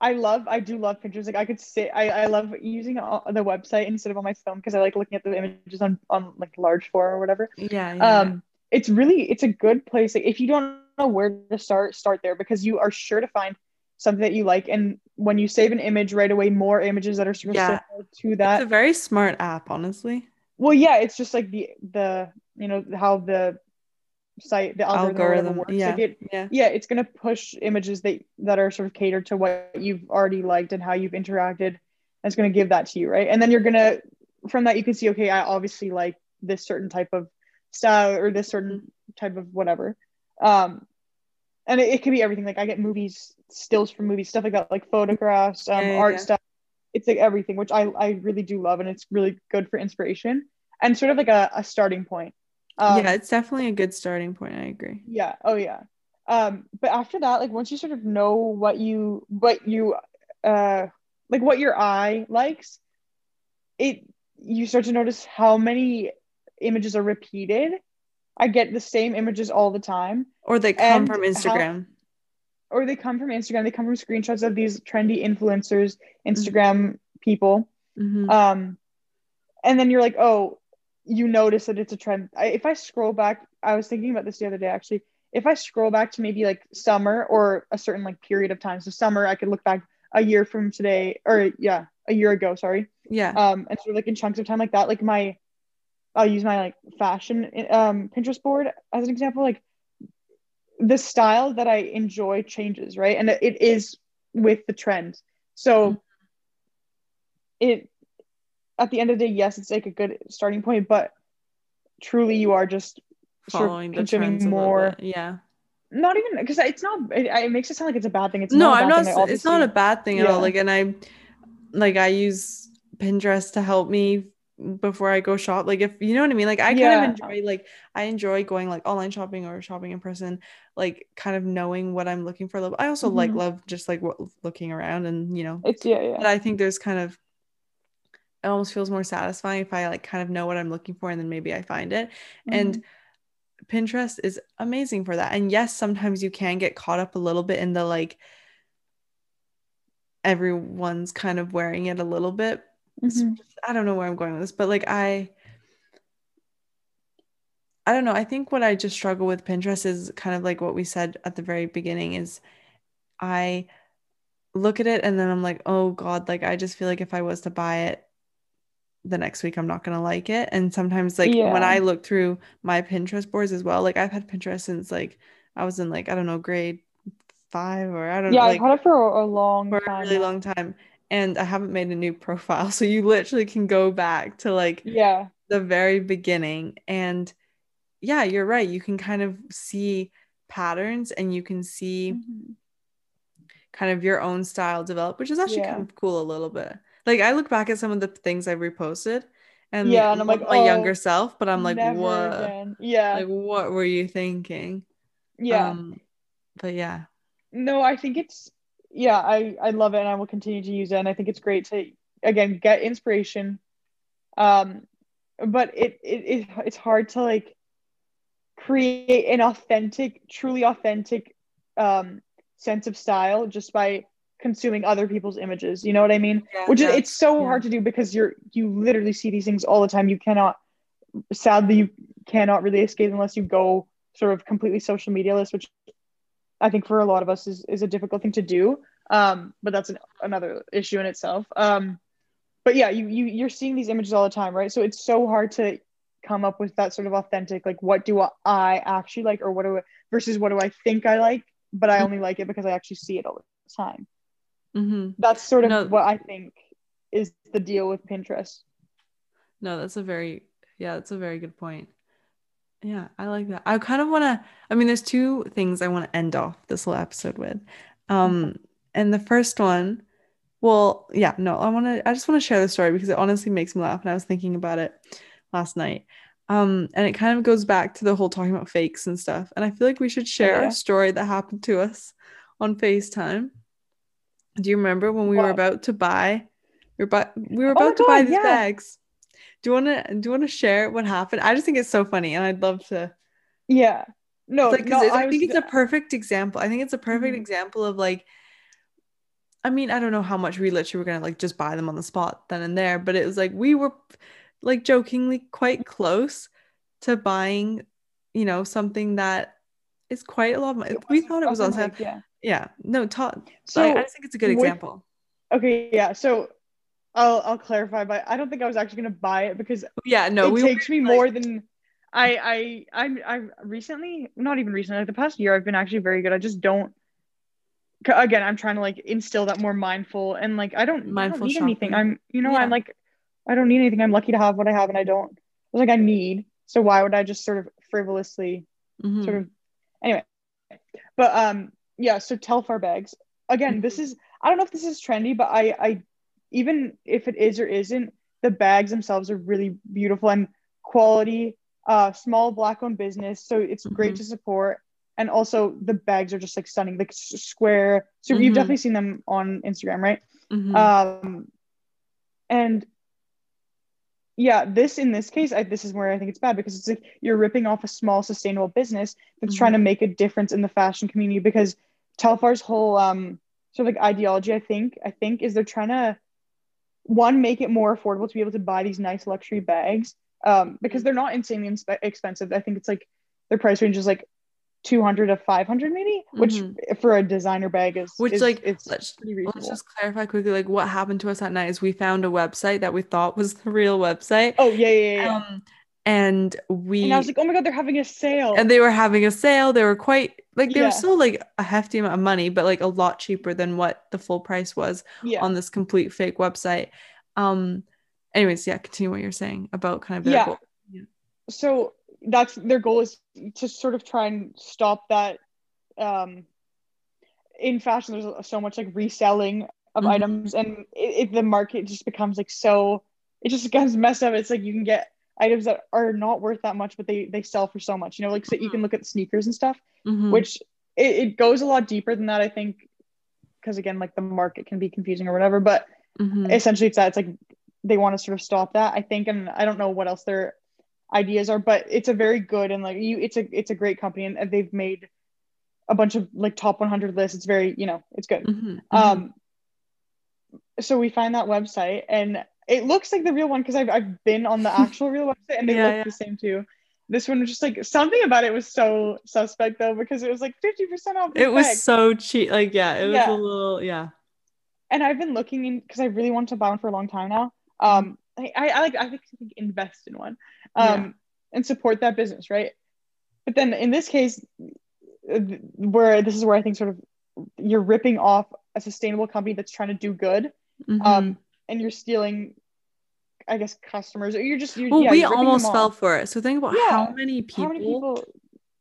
I love I do love Pinterest. Like I could sit I I love using uh, the website instead of on my phone because I like looking at the images on on like large form or whatever. Yeah. yeah, Um it's really it's a good place. Like if you don't know where to start, start there because you are sure to find something that you like and when you save an image right away more images that are of Yeah. similar to that. It's a very smart app, honestly. well yeah it's just like the the you know how the site the algorithm, Algorithm. works. Yeah. like it yeah. yeah it's going to push images that that are sort of catered to what you've already liked and how you've interacted and it's going to give that to you right and then you're going to from that you can see okay i obviously like this certain type of style or this certain type of whatever um and it, it can be everything like i get movies stills from movies stuff like that like photographs um yeah, art yeah. stuff it's like everything which i i really do love and it's really good for inspiration and sort of like a, a starting point um, yeah, it's definitely a good starting point. I agree. yeah oh yeah um but after that like once you sort of know what you what you uh like what your eye likes it you start to notice how many images are repeated i get the same images all the time Or they come from how- Instagram. or they come from instagram they come from screenshots of these trendy influencers instagram people Mhm. um and then you're like oh you notice that it's a trend. I, if i scroll back i was thinking about this the other day actually. If i scroll back to maybe like summer or a certain like period of time so summer i could look back a year from today or yeah a year ago sorry. Yeah. um and sort of like in chunks of time like that like my i'll use my like fashion um pinterest board as an example like the style that i enjoy changes right? And it is with the trend. So it at the end of the day yes it's like a good starting point but truly you are just sort of Following the trends more. Yeah. not even because it's not it, it makes it sound like it's a bad thing it's no, not I'm not. thing, It's not a bad thing at all. Like, and I, like, I use Pinterest to help me before I go shop. Like, if you know what I mean. Like, I kind Yeah. of enjoy, like, I enjoy going like online shopping or shopping in person. Like, kind of knowing what I'm looking for. I also like Mhm. love just like what, looking around and you know. it's yeah yeah But I think there's kind of. It almost feels more satisfying if I like kind of know what I'm looking for and then maybe I find it. And Mhm. Pinterest is amazing for that. And yes, sometimes you can get caught up a little bit in the like everyone's kind of wearing it a little bit. Mhm. I don't know where I'm going with this, but like I I don't know. I think what I just struggle with Pinterest is kind of like what we said at the very beginning is I look at it and then I'm like, oh God, like I just feel like if I was to buy it the next week, I'm not gonna like it. And sometimes like Yeah. when I look through my Pinterest boards as well, like I've had Pinterest since like I was in like, I don't know, grade five or I don't Yeah, know, I've had it for a, a long for a really long time. And I haven't made a new profile. So you literally can go back to like Yeah. the very beginning. And yeah, you're right. You can kind of see patterns and you can see Mhm. kind of your own style develop, which is actually Yeah. kind of cool a little bit. Like I look back at some of the things I've reposted and Yeah, and I'm like, my younger "Oh, self, but I'm like, what? again. Yeah. Like what were you thinking? yeah. Um, but yeah. No, I think it's yeah, I I love it and I will continue to use it and I think it's great to again get inspiration. Um but it it, it it's hard to like create an authentic, truly authentic um sense of style just by consuming other people's images. You know what I mean? Yeah, Which is it's so yeah. hard to do because you're you literally see these things all the time. You cannot sadly you cannot really escape unless you go sort of completely social medialist, which I think for a lot of us is, is a difficult thing to do. Um, but that's an, another issue in itself. Um, but yeah, you, you you're seeing these images all the time, right? So it's so hard to come up with that sort of authentic, like what do I actually like, or what do I, versus what do I think I like, but I only like it because I actually see it all the time. Hmm That's sort of No. what I think is the deal with Pinterest. No, that's a very yeah, that's a very good point. Yeah, I like that. I kind of want to I mean there's two things I want to end off this whole episode with. Um and the first one well, yeah, no, I want to I just want to share the story because it honestly makes me laugh and I was thinking about it last night. Um and it kind of goes back to the whole talking about fakes and stuff. And I feel like we should share Yeah. a story that happened to us on FaceTime. Do you remember when we were about to buy we were, bu- we were Oh about to buy these yeah. bags? Do you want to do you want to share what happened? I just think it's so funny and I'd love to Yeah. No, like, no, I, I think was- it's a perfect example. I think it's a perfect Mhm. example of like I mean, I don't know how much we literally were gonna like just buy them on the spot then and there, but it was like we were like jokingly quite close to buying, you know, something that is quite a lot of money. We thought it was on sale. authentic, Yeah. Yeah. No, talk. So I, I think it's a good with- example. okay, yeah. So I'll I'll clarify, but I don't think I was actually gonna buy it because Yeah, no, it we takes me like- more than I I I'm I recently not even recently like the past year I've been actually very good. I just don't. Again, I'm trying to like instill that more mindful and like I don't, I don't Mindful need anything. I'm you know Yeah. I'm like I don't need anything. I'm lucky to have what I have and I don't. It's like I need. So why would I just sort of frivolously Mhm. sort of anyway but um yeah so telfar bags again Mm-hmm. this is i don't know if this is trendy but i i even if it is or isn't the bags themselves are really beautiful and quality uh small black owned business so it's great Mhm. to support and also the bags are just like stunning like square so you've Mhm. definitely seen them on instagram right Mhm. um and yeah this in this case I, this is where i think it's bad because it's like you're ripping off a small sustainable business that's Mhm. trying to make a difference in the fashion community because telfar's whole um sort of like ideology i think i think is they're trying to one make it more affordable to be able to buy these nice luxury bags um because they're not insanely inspe- expensive i think it's like their price range is like 200 to 500 maybe which Mhm. for a designer bag is Which is- like it's let's pretty let's just clarify quickly like what happened to us that night is we found a website that we thought was the real website. oh yeah yeah yeah, yeah. Um and we and i was like oh my god they're having a sale and they were having a sale. They were quite like they Yeah. were still like a hefty amount of money, but like a lot cheaper than what the full price was yeah on this complete fake website. Um anyways, yeah, continue what you're saying about kind of their Yeah. goal. so that's their goal is to sort of try and stop that um in fashion there's so much like reselling of Mhm. items and if the market just becomes like so it just becomes messed up it's like you can get items that are not worth that much but they they sell for so much you know like so you can look at sneakers and stuff Mhm. which it, it goes a lot deeper than that i think because again like the market can be confusing or whatever but Mhm. essentially it's that it's like they want to sort of stop that i think and i don't know what else their ideas are but it's a very good and like you it's a it's a great company and they've made a bunch of like top 100 lists it's very you know it's good Mhm. um so we find that website and it looks like the real one because I've, I've been on the actual real website and they Yeah, look yeah. the same too this one was just like something about it was so suspect though because it was like 50% off. It was bag. so cheap. Like, yeah, it was Yeah. a little, yeah. and I've been looking in because I really want to buy one for a long time now. Um, I, I, I like I think, I think invest in one, um, and support that business, right? But then in this case, uh, where this is where I think sort of you're ripping off a sustainable company that's trying to do good, Mhm. um, and you're stealing, I guess, customers, or you're just you're, well, yeah, we almost fell for it. So think about Yeah. how many people, How many people?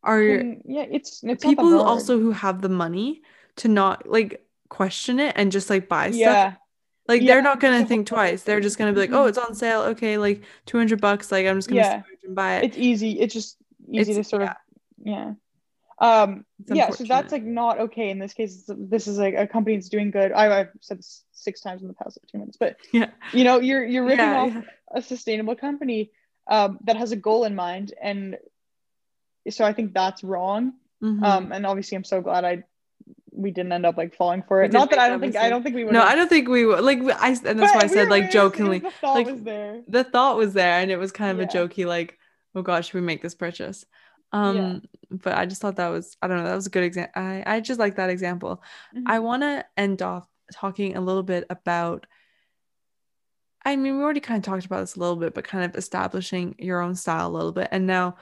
are can- yeah, it's, it's people who also who have the money to not like question it and just like buy stuff. yeah Like Yeah, they're not gonna think twice. They're just gonna be like, oh, it's on sale. Okay, like two hundred bucks. Like I'm just gonna Yeah. and buy it. it's easy it's just easy It's- to sort of yeah um It's yeah so that's like not okay in this case this is like a company that's doing good I, i've said this six times in the past two minutes but Yeah. you know you're you're ripping Yeah, off yeah. a sustainable company um that has a goal in mind and so i think that's wrong Mhm. um and obviously i'm so glad i we didn't end up like falling for it not that i don't think i don't think we would no, I don't think we would like. I and that's why I said like jokingly. the thought like, was there the thought was there and it was kind of a Yeah. jokey like oh gosh should we make this purchase um but i just thought that was i don't know that was a good example i i just like that example Mhm. i want to end off talking a little bit about i mean we already kind of talked about this a little bit but kind of establishing your own style a little bit and now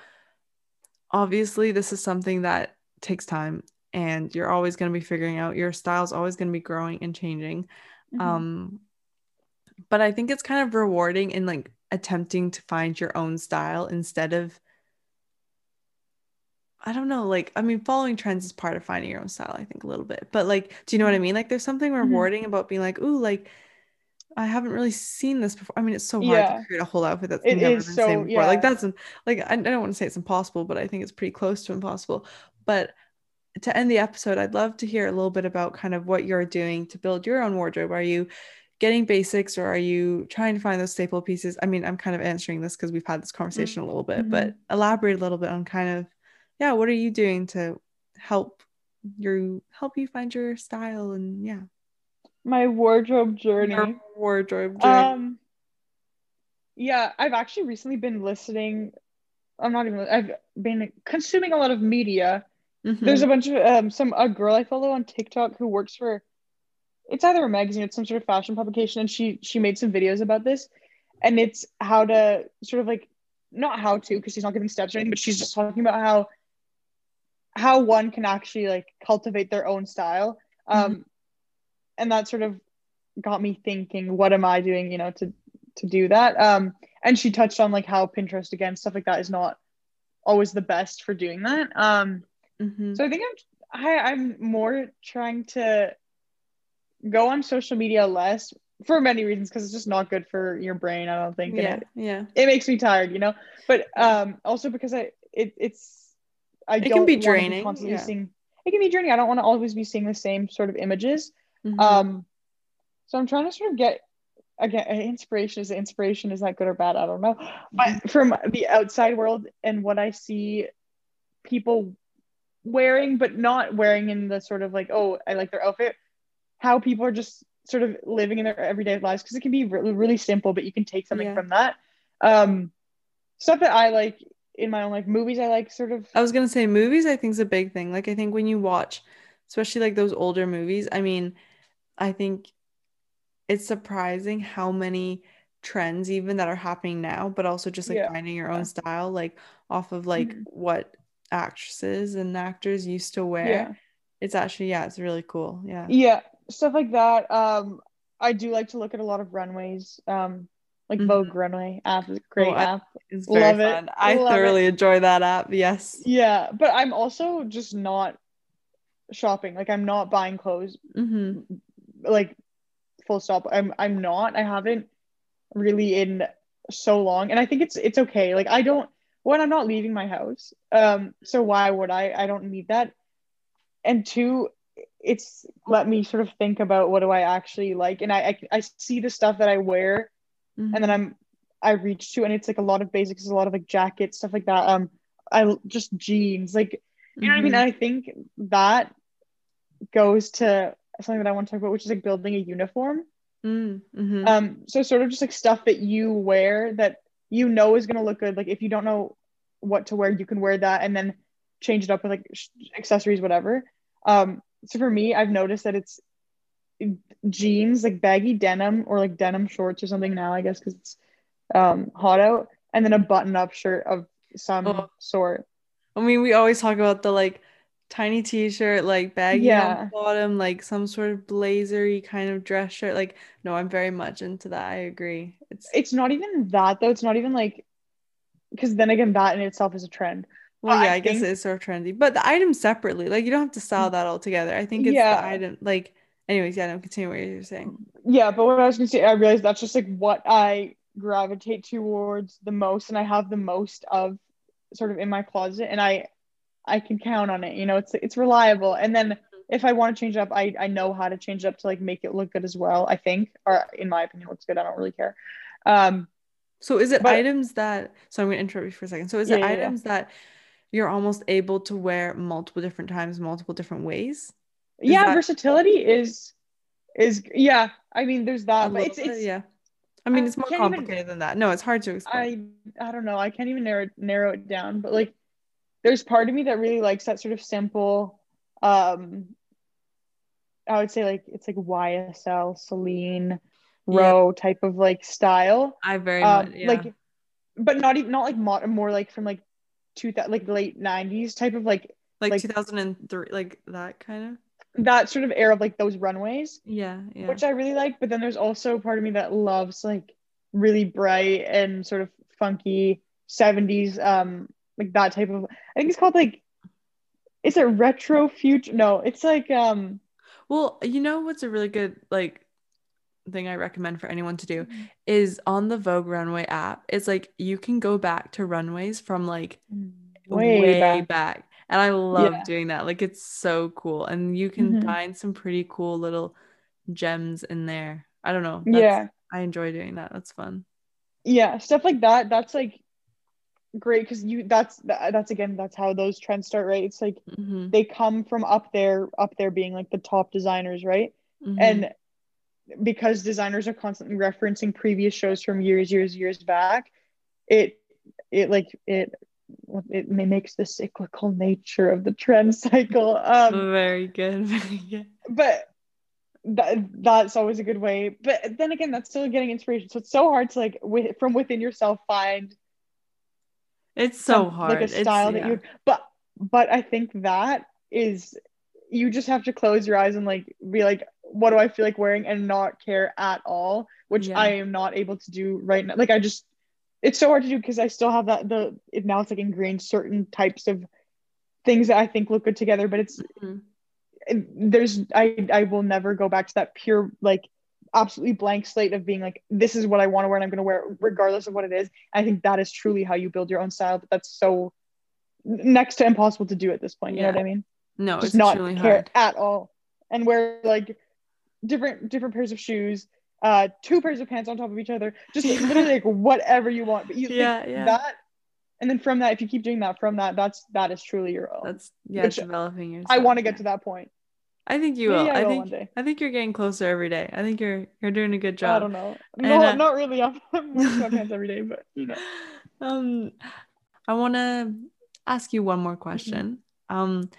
obviously this is something that takes time and you're always going to be figuring out your style's always going to be growing and changing Mhm. um but i think it's kind of rewarding in like attempting to find your own style instead of i don't know like i mean following trends is part of finding your own style i think a little bit but like do you know what i mean like there's something mm-hmm. rewarding about being like ooh like I haven't really seen this before. I mean, it's so hard Yeah. to create a whole outfit that's It never been so- seen before. Like that's like I, I don't want to say it's impossible, but I think it's pretty close to impossible. But to end the episode, I'd love to hear a little bit about kind of what you're doing to build your own wardrobe. Are you getting basics or are you trying to find those staple pieces? I mean, I'm kind of answering this because we've had this conversation mm-hmm. a little bit, but mm-hmm. elaborate a little bit on kind of, yeah, what are you doing to help your help you find your style and yeah, my wardrobe journey your wardrobe journey. Um, yeah, I've actually recently been listening. I'm not even. I've been consuming a lot of media. Mhm. There's a bunch of um, some a girl I follow on TikTok who works for. It's either a magazine, it's some sort of fashion publication, and she she made some videos about this, and it's how to sort of like not how to because she's not giving steps or anything, but she's just talking about how how one can actually like cultivate their own style. Um, and that sort of got me thinking, what am I doing, you know, to to do that? Um, and she touched on like how Pinterest again, stuff like that is not always the best for doing that. Um, Mhm. so I think I'm I, I'm more trying to go on social media less for many reasons because it's just not good for your brain. I don't think. yeah, it, yeah. it makes me tired, you know. But um, also because I it it's I It can be draining, constantly yeah. seeing. It can be draining. I don't want to always be seeing the same sort of images. Mhm. Um, so I'm trying to sort of get again inspiration. Is inspiration is that good or bad? I don't know. But from the outside world and what I see people wearing, but not wearing in the sort of like, oh, I like their outfit. How people are just sort of living in their everyday lives because it can be really, really simple, but you can take something Yeah. from that. Um, stuff that I like in my own like movies. I like sort of I was gonna say movies. I think is a big thing. Like I think when you watch, especially like those older movies. I mean, I think it's surprising how many trends even that are happening now, but also just like Yeah. finding your own style, like off of like Mhm. what actresses and actors used to wear. yeah. It's actually yeah, it's really cool. Yeah. yeah stuff like that um i do like to look at a lot of runways um like Mhm. vogue runway app is a great Oh, app It's very Love it. fun. I Love it. thoroughly enjoy that app. Yes. yeah but i'm also just not shopping like i'm not buying clothes hmm like full stop i'm i'm not i haven't really in so long and i think it's it's okay like i don't one i'm not leaving my house um so why would i i don't need that and two it's let me sort of think about what do i actually like and i i, I see the stuff that i wear and then i'm i reach to and it's like a lot of basics a lot of like jackets stuff like that um i just jeans like you know what i mean Mhm. and i think that goes to something that i want to talk about which is like building a uniform Mm-hmm. um so sort of just like stuff that you wear that you know is going to look good like if you don't know what to wear, you can wear that and then change it up with like sh- accessories, whatever. Um, so for me, I've noticed that it's jeans, like baggy denim or like denim shorts or something now, I guess, because it's um, hot out, and then a button up shirt of some oh. sort. I mean, we always talk about the like tiny t-shirt, like baggy yeah. bottom, like some sort of blazery kind of dress shirt. Like, no, I'm very much into that. I agree. It's it's not even that though. It's not even like because then again, that in itself is a trend. Well, yeah, I, I guess think, it's sort of trendy, but the item separately, like you don't have to style that all together. I think it's yeah. the item, like, anyways, yeah, no, continue what you're saying. Yeah, but what I was gonna say, I realized that's just like what I gravitate towards the most, and I have the most of sort of in my closet, and I, I can count on it. You know, it's it's reliable, and then if I want to change it up, I I know how to change it up to like make it look good as well. I think, or in my opinion, looks good. I don't really care. Um, so is it but, items that? So I'm gonna interrupt you for a second. So is yeah, it items yeah. that you're almost able to wear multiple different times, multiple different ways. Is yeah, that- versatility is is yeah. I mean, there's that, but it's, it's yeah. I mean, it's more complicated even, than that. No, it's hard to explain. I I don't know. I can't even narrow narrow it down. But like, there's part of me that really likes that sort of simple. Um, I would say like it's like YSL, Celine, Row yeah. type of like style. I very um, much, yeah. like, but not even not like more, more like from like two like late 90s type of like like, like 2003 like that kind of that sort of air of like those runways yeah, yeah which i really like but then there's also part of me that loves like really bright and sort of funky 70s um like that type of i think it's called like is it retro future no it's like um well you know what's a really good like thing I recommend for anyone to do mm-hmm. is on the Vogue Runway app. It's like you can go back to runways from like mm, way, way back. back. And I love yeah. doing that. Like it's so cool. And you can mm-hmm. find some pretty cool little gems in there. I don't know. That's, yeah. I enjoy doing that. That's fun. Yeah, stuff like that. That's like great because you that's that's again that's how those trends start right it's like mm-hmm. they come from up there up there being like the top designers right mm-hmm. and because designers are constantly referencing previous shows from years, years, years back, it it like it it makes the cyclical nature of the trend cycle. Um, very good, very good. But that that's always a good way. But then again, that's still getting inspiration. So it's so hard to like with, from within yourself find. It's so some, hard. Like a style it's, that yeah. you. But but I think that is you just have to close your eyes and like be like what do I feel like wearing and not care at all, which yeah. I am not able to do right now. Like I just it's so hard to do because I still have that the it now it's like ingrained certain types of things that I think look good together, but it's mm-hmm. there's I I will never go back to that pure like absolutely blank slate of being like this is what I want to wear and I'm going to wear it regardless of what it is. I think that is truly how you build your own style, but that's so next to impossible to do at this point. You yeah. know what I mean? No, Just it's not care hard. at all and wear like different different pairs of shoes, uh, two pairs of pants on top of each other, just literally like whatever you want. But you yeah, yeah. that and then from that, if you keep doing that from that, that's that is truly your own. That's yeah, Which developing yourself. I want to get to that point. I think you will. I, I think I think you're getting closer every day. I think you're you're doing a good job. I don't know. No, and, uh, not really. I'm wearing pants every day, but you know. Um, I want to ask you one more question. Mm-hmm. Um,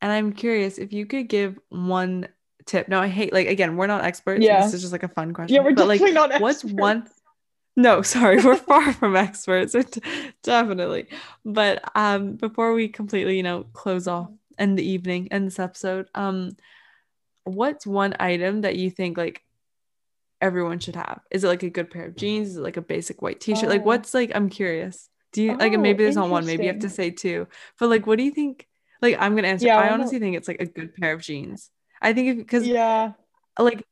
and I'm curious if you could give one tip. No, I hate like again, we're not experts. Yeah. This is just like a fun question. Yeah, we're but, definitely like, not What's one no, sorry, we're far from experts. definitely. But um before we completely, you know, close off end the evening and this episode, um, what's one item that you think like everyone should have? Is it like a good pair of jeans? Is it like a basic white t-shirt? Oh. Like what's like I'm curious. Do you oh, like maybe there's not one, maybe you have to say two. But like what do you think? Like I'm gonna answer. Yeah, I honestly think it's like a good pair of jeans. I think because yeah, like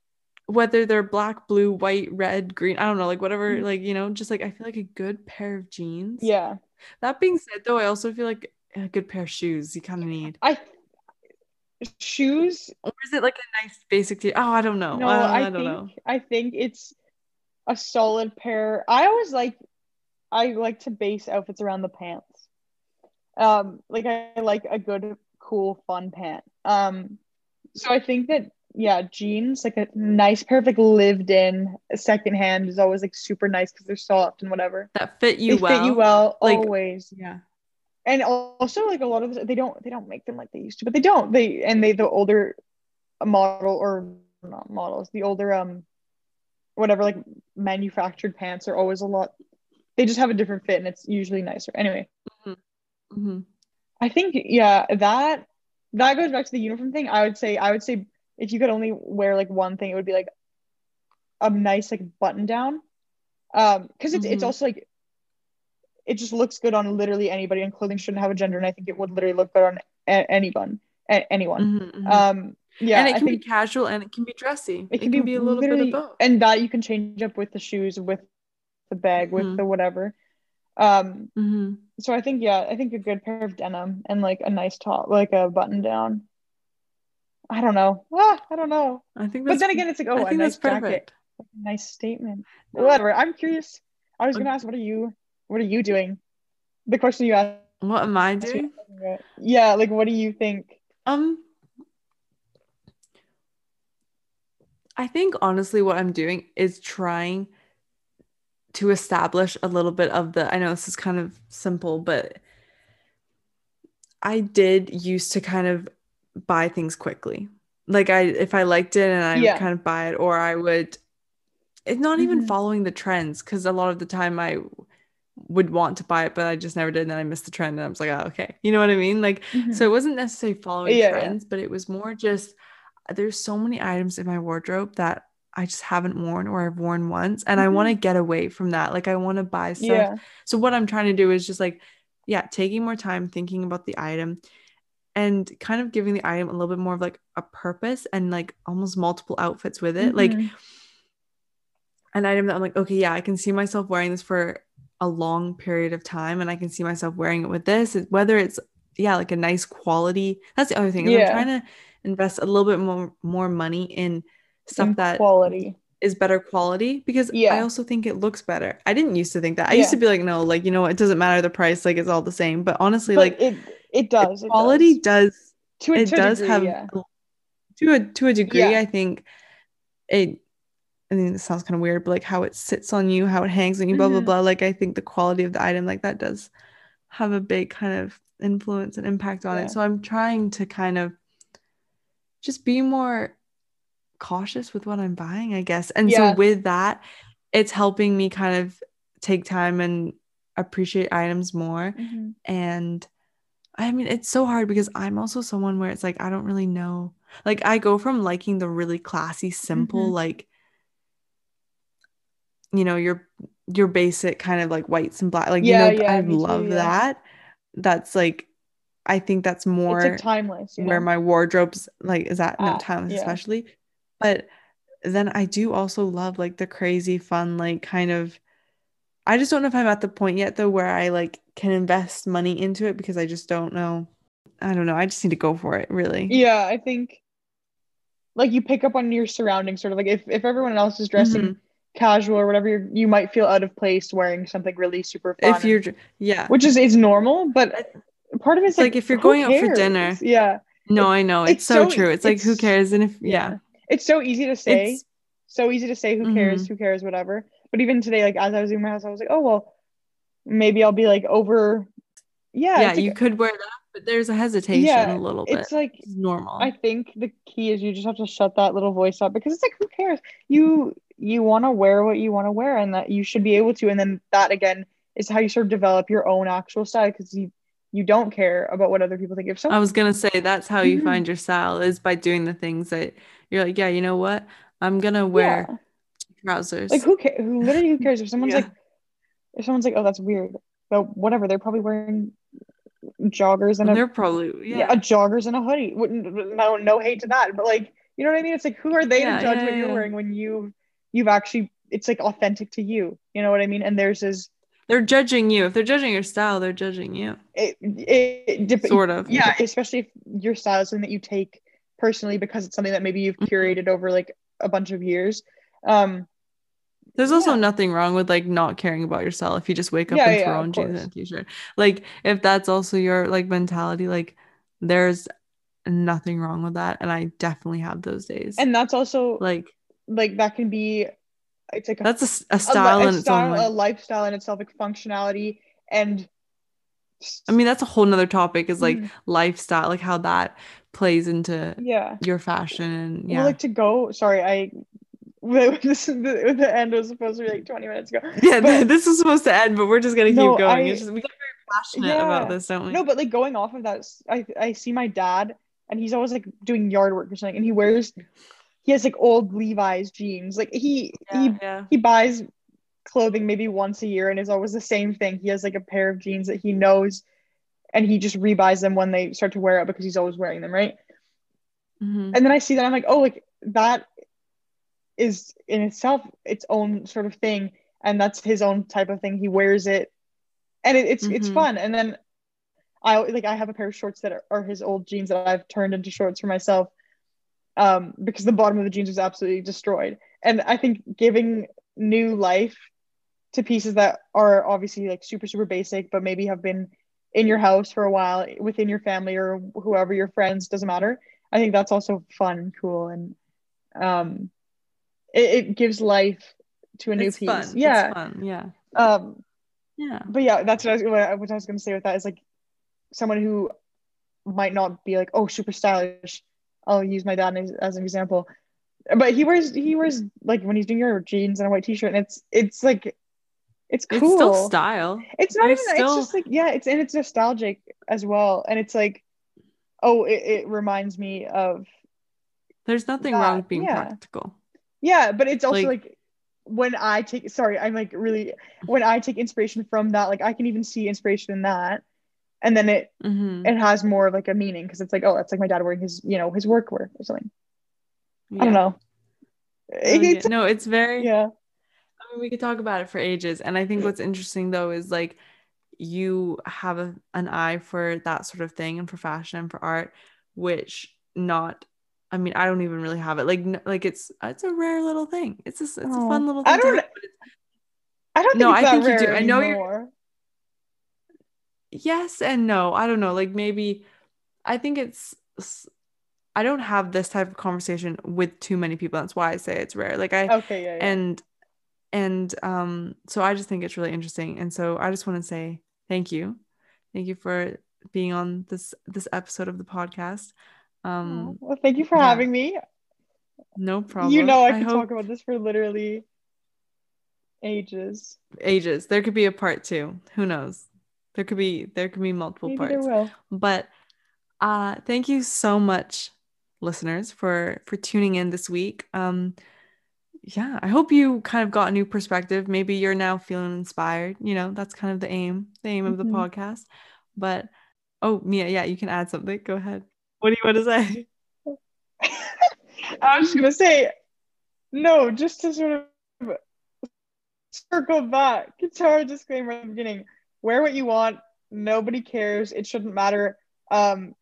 whether they're black, blue, white, red, green, I don't know, like whatever, mm-hmm. like you know, just like I feel like a good pair of jeans. Yeah. That being said, though, I also feel like a good pair of shoes you kind of need. I shoes, or is it like a nice basic? T- oh, I don't know. No, I, I, I don't think, know. I think it's a solid pair. I always like, I like to base outfits around the pants. Um, like I like a good, cool, fun pant. Um, so I think that yeah, jeans like a nice pair of like lived in secondhand is always like super nice because they're soft and whatever. That fit you they well. Fit you well like, always. Yeah. and also like a lot of the, they don't they don't make them like they used to, but they don't. They and they the older model or not models, the older um whatever like manufactured pants are always a lot they just have a different fit and it's usually nicer. Anyway. Mm-hmm. Mm-hmm. I think yeah, that that goes back to the uniform thing. I would say I would say if you could only wear like one thing, it would be like a nice like button down. Um, because it's mm-hmm. it's also like it just looks good on literally anybody, and clothing shouldn't have a gender, and I think it would literally look good on a- anyone, a- anyone. Mm-hmm, mm-hmm. Um, yeah, and it can be casual and it can be dressy. It can, it can be, be, a little bit of both, and that you can change up with the shoes, with the bag, with mm-hmm. the whatever. Um, mm-hmm. so I think yeah, I think a good pair of denim and like a nice top, like a button down. I don't know. Ah, I don't know. I think, but then again, it's like oh, a nice jacket, nice statement. Whatever. I'm curious. I was gonna ask, what are you, what are you doing? The question you asked. What am I doing? Yeah, like what do you think? Um, I think honestly, what I'm doing is trying to establish a little bit of the. I know this is kind of simple, but I did used to kind of buy things quickly. Like I if I liked it and I yeah. would kind of buy it or I would it's not even mm-hmm. following the trends because a lot of the time I would want to buy it, but I just never did. And then I missed the trend and I was like, oh, okay. You know what I mean? Like, mm-hmm. so it wasn't necessarily following yeah, trends, yeah. but it was more just there's so many items in my wardrobe that I just haven't worn or I've worn once. And mm-hmm. I want to get away from that. Like, I want to buy stuff. Yeah. So, what I'm trying to do is just like, yeah, taking more time thinking about the item and kind of giving the item a little bit more of like a purpose and like almost multiple outfits with it. Mm-hmm. Like an item that I'm like, okay, yeah, I can see myself wearing this for a long period of time and I can see myself wearing it with this, whether it's yeah, like a nice quality. That's the other thing. Yeah. I'm trying to invest a little bit more more money in stuff in that quality is better quality because yeah. I also think it looks better. I didn't used to think that. I yeah. used to be like, no, like you know, it doesn't matter the price, like it's all the same. But honestly, but like it it does. It quality does. does to a, it to does degree, have yeah. to a to a degree. I think it. I mean, this sounds kind of weird, but like how it sits on you, how it hangs on you, blah mm-hmm. blah blah. Like I think the quality of the item, like that, does have a big kind of influence and impact on it. So I'm trying to kind of just be more cautious with what I'm buying, I guess. And yeah. so with that, it's helping me kind of take time and appreciate items more mm-hmm. and I mean, it's so hard because I'm also someone where it's like I don't really know. Like I go from liking the really classy, simple, mm-hmm. like you know, your your basic kind of like whites and black. Like yeah, you know, yeah, I love too, yeah. that. That's like I think that's more like timeless. Where know? my wardrobe's like is that no timeless especially. But then I do also love like the crazy fun, like kind of I just don't know if I'm at the point yet though where I like can invest money into it because I just don't know. I don't know. I just need to go for it, really. Yeah, I think like you pick up on your surroundings, sort of like if, if everyone else is dressing mm-hmm. casual or whatever, you might feel out of place wearing something really super fun. If you're, yeah, which is is normal, but part of it's like, like if you're going cares? out for dinner, yeah. No, I know it's, it's so, so, true. It's, it's, like who cares? And if yeah, yeah. It's so easy to say, it's, so easy to say who cares, mm-hmm. who cares, whatever. But even today, like as I was in my house, I was like, oh well, maybe I'll be like over. Yeah, yeah, you could wear that, but there's a hesitation yeah, a little bit. It's like it's normal. I think the key is you just have to shut that little voice up because it's like who cares? You you want to wear what you want to wear, and that you should be able to. And then that again is how you sort of develop your own actual style because you you don't care about what other people think. of someone, I was gonna say that's how you mm-hmm. find your style is by doing the things that you're like, yeah, you know what, I'm gonna wear. Yeah trousers. Like who cares? Who literally who cares if someone's yeah. like if someone's like, oh, that's weird. But whatever, they're probably wearing joggers and, and a, they're probably yeah. yeah. a joggers and a hoodie. No, no hate to that, but like you know what I mean. It's like who are they to judge what you're wearing when you you've actually it's like authentic to you. You know what I mean? And there's is they're judging you. If they're judging your style, they're judging you. It, it, it sort of yeah, especially if your style is something that you take personally because it's something that maybe you've mm-hmm. curated over like a bunch of years. Um, there's also yeah. nothing wrong with like not caring about yourself if you just wake up yeah, and throw on jeans and a t-shirt. Like if that's also your like mentality, like there's nothing wrong with that. And I definitely have those days. And that's also like like that can be it's like a, that's a, a style a, a, style, a lifestyle in itself, like functionality and I mean, that's a whole nother topic is like Mhm. lifestyle, like how that plays into yeah. your fashion. And yeah. Well, like to go. Sorry, I. This is the, the end was supposed to be like 20 minutes ago. yeah, but- this is supposed to end, but we're just gonna keep going. I- it's just we get very passionate about Yeah. this, don't we? No, but like going off of that, I I see my dad, and he's always like doing yard work or something, and he wears, he has like old Levi's jeans. Like he yeah, he yeah. he buys clothing maybe once a year, and it's always the same thing. He has like a pair of jeans that he knows, and he just rebuys them when they start to wear out because he's always wearing them, right? Mhm. And then I see that I'm like, oh, like that is in itself its own sort of thing, and that's his own type of thing. He wears it, and it, it's it's Mhm. fun. And then I like I have a pair of shorts that are, are his old jeans that I've turned into shorts for myself, um, because the bottom of the jeans was absolutely destroyed. And I think giving new life to pieces that are obviously like super super basic, but maybe have been in your house for a while within your family or whoever your friends doesn't matter. I think that's also fun and cool and um it, it gives life to a new It's piece. fun. Yeah. It's fun. Yeah. Um Yeah. but yeah, that's what I was, what I what I was gonna say with that is like someone who might not be like, oh, super stylish. I'll use my dad as, as an example, but he wears he wears like when he's doing your jeans and a white t-shirt, and it's it's like it's cool. It's still style. It's not There's even. still- It's just like yeah. It's and it's nostalgic as well, and it's like, oh, it, it reminds me of There's nothing that, wrong with being yeah. practical. yeah, but it's also Like- like, when I take sorry, I'm like really when I take inspiration from that, like I can even see inspiration in that, and then it hmm it has more of like a meaning because it's like oh, that's like my dad wearing his you know his work wear or something. I don't know. It- yeah. it's- No, it's very yeah. I mean, we could talk about it for ages. And I think what's interesting though is like you have a, an eye for that sort of thing and for fashion and for art, which not. I mean, I don't even really have it. Like, like it's it's a rare little thing. It's just it's a Oh. fun little thing. I don't- I don't think No, I think you rare do. I know you're- anymore. Yes and no. I don't know. Like maybe I think it's. I don't have this type of conversation with too many people. That's why I say it's rare. Like I Okay, yeah, yeah. and and um so i just think it's really interesting and so i just want to say thank you thank you for being on this this episode of the podcast um well, thank you for yeah. having me. no problem You know, I could hope talk about this for literally ages. ages there could be a part two who knows there could be there could be multiple Maybe parts. there will. but uh thank you so much listeners for for tuning in this week. Um yeah i hope you kind of got a new perspective. Maybe you're now feeling inspired. You know that's kind of the aim the aim of the Mhm. podcast. But oh mia yeah you can add something. Go ahead. What do you want to say? I was just gonna say, no, just to sort of circle back. To our disclaimer at the beginning. Wear what you want. Nobody cares. It shouldn't matter. Um,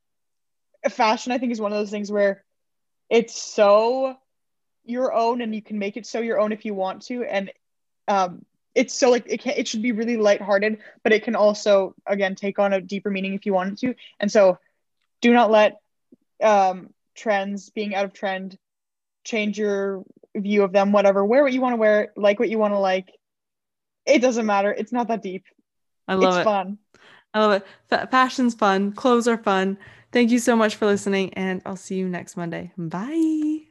fashion, I think, is one of those things where it's so your own, and you can make it so your own if you want to, and um, it's so like it can. It should be really lighthearted, but it can also, again, take on a deeper meaning if you want it to. And so, do not let um, trends being out of trend change your view of them whatever wear what you want to wear like what you want to like it doesn't matter it's not that deep i love it's it. fun. I love it. Fa- fashion's fun. Clothes are fun. Thank you so much for listening and i'll see you next monday. Bye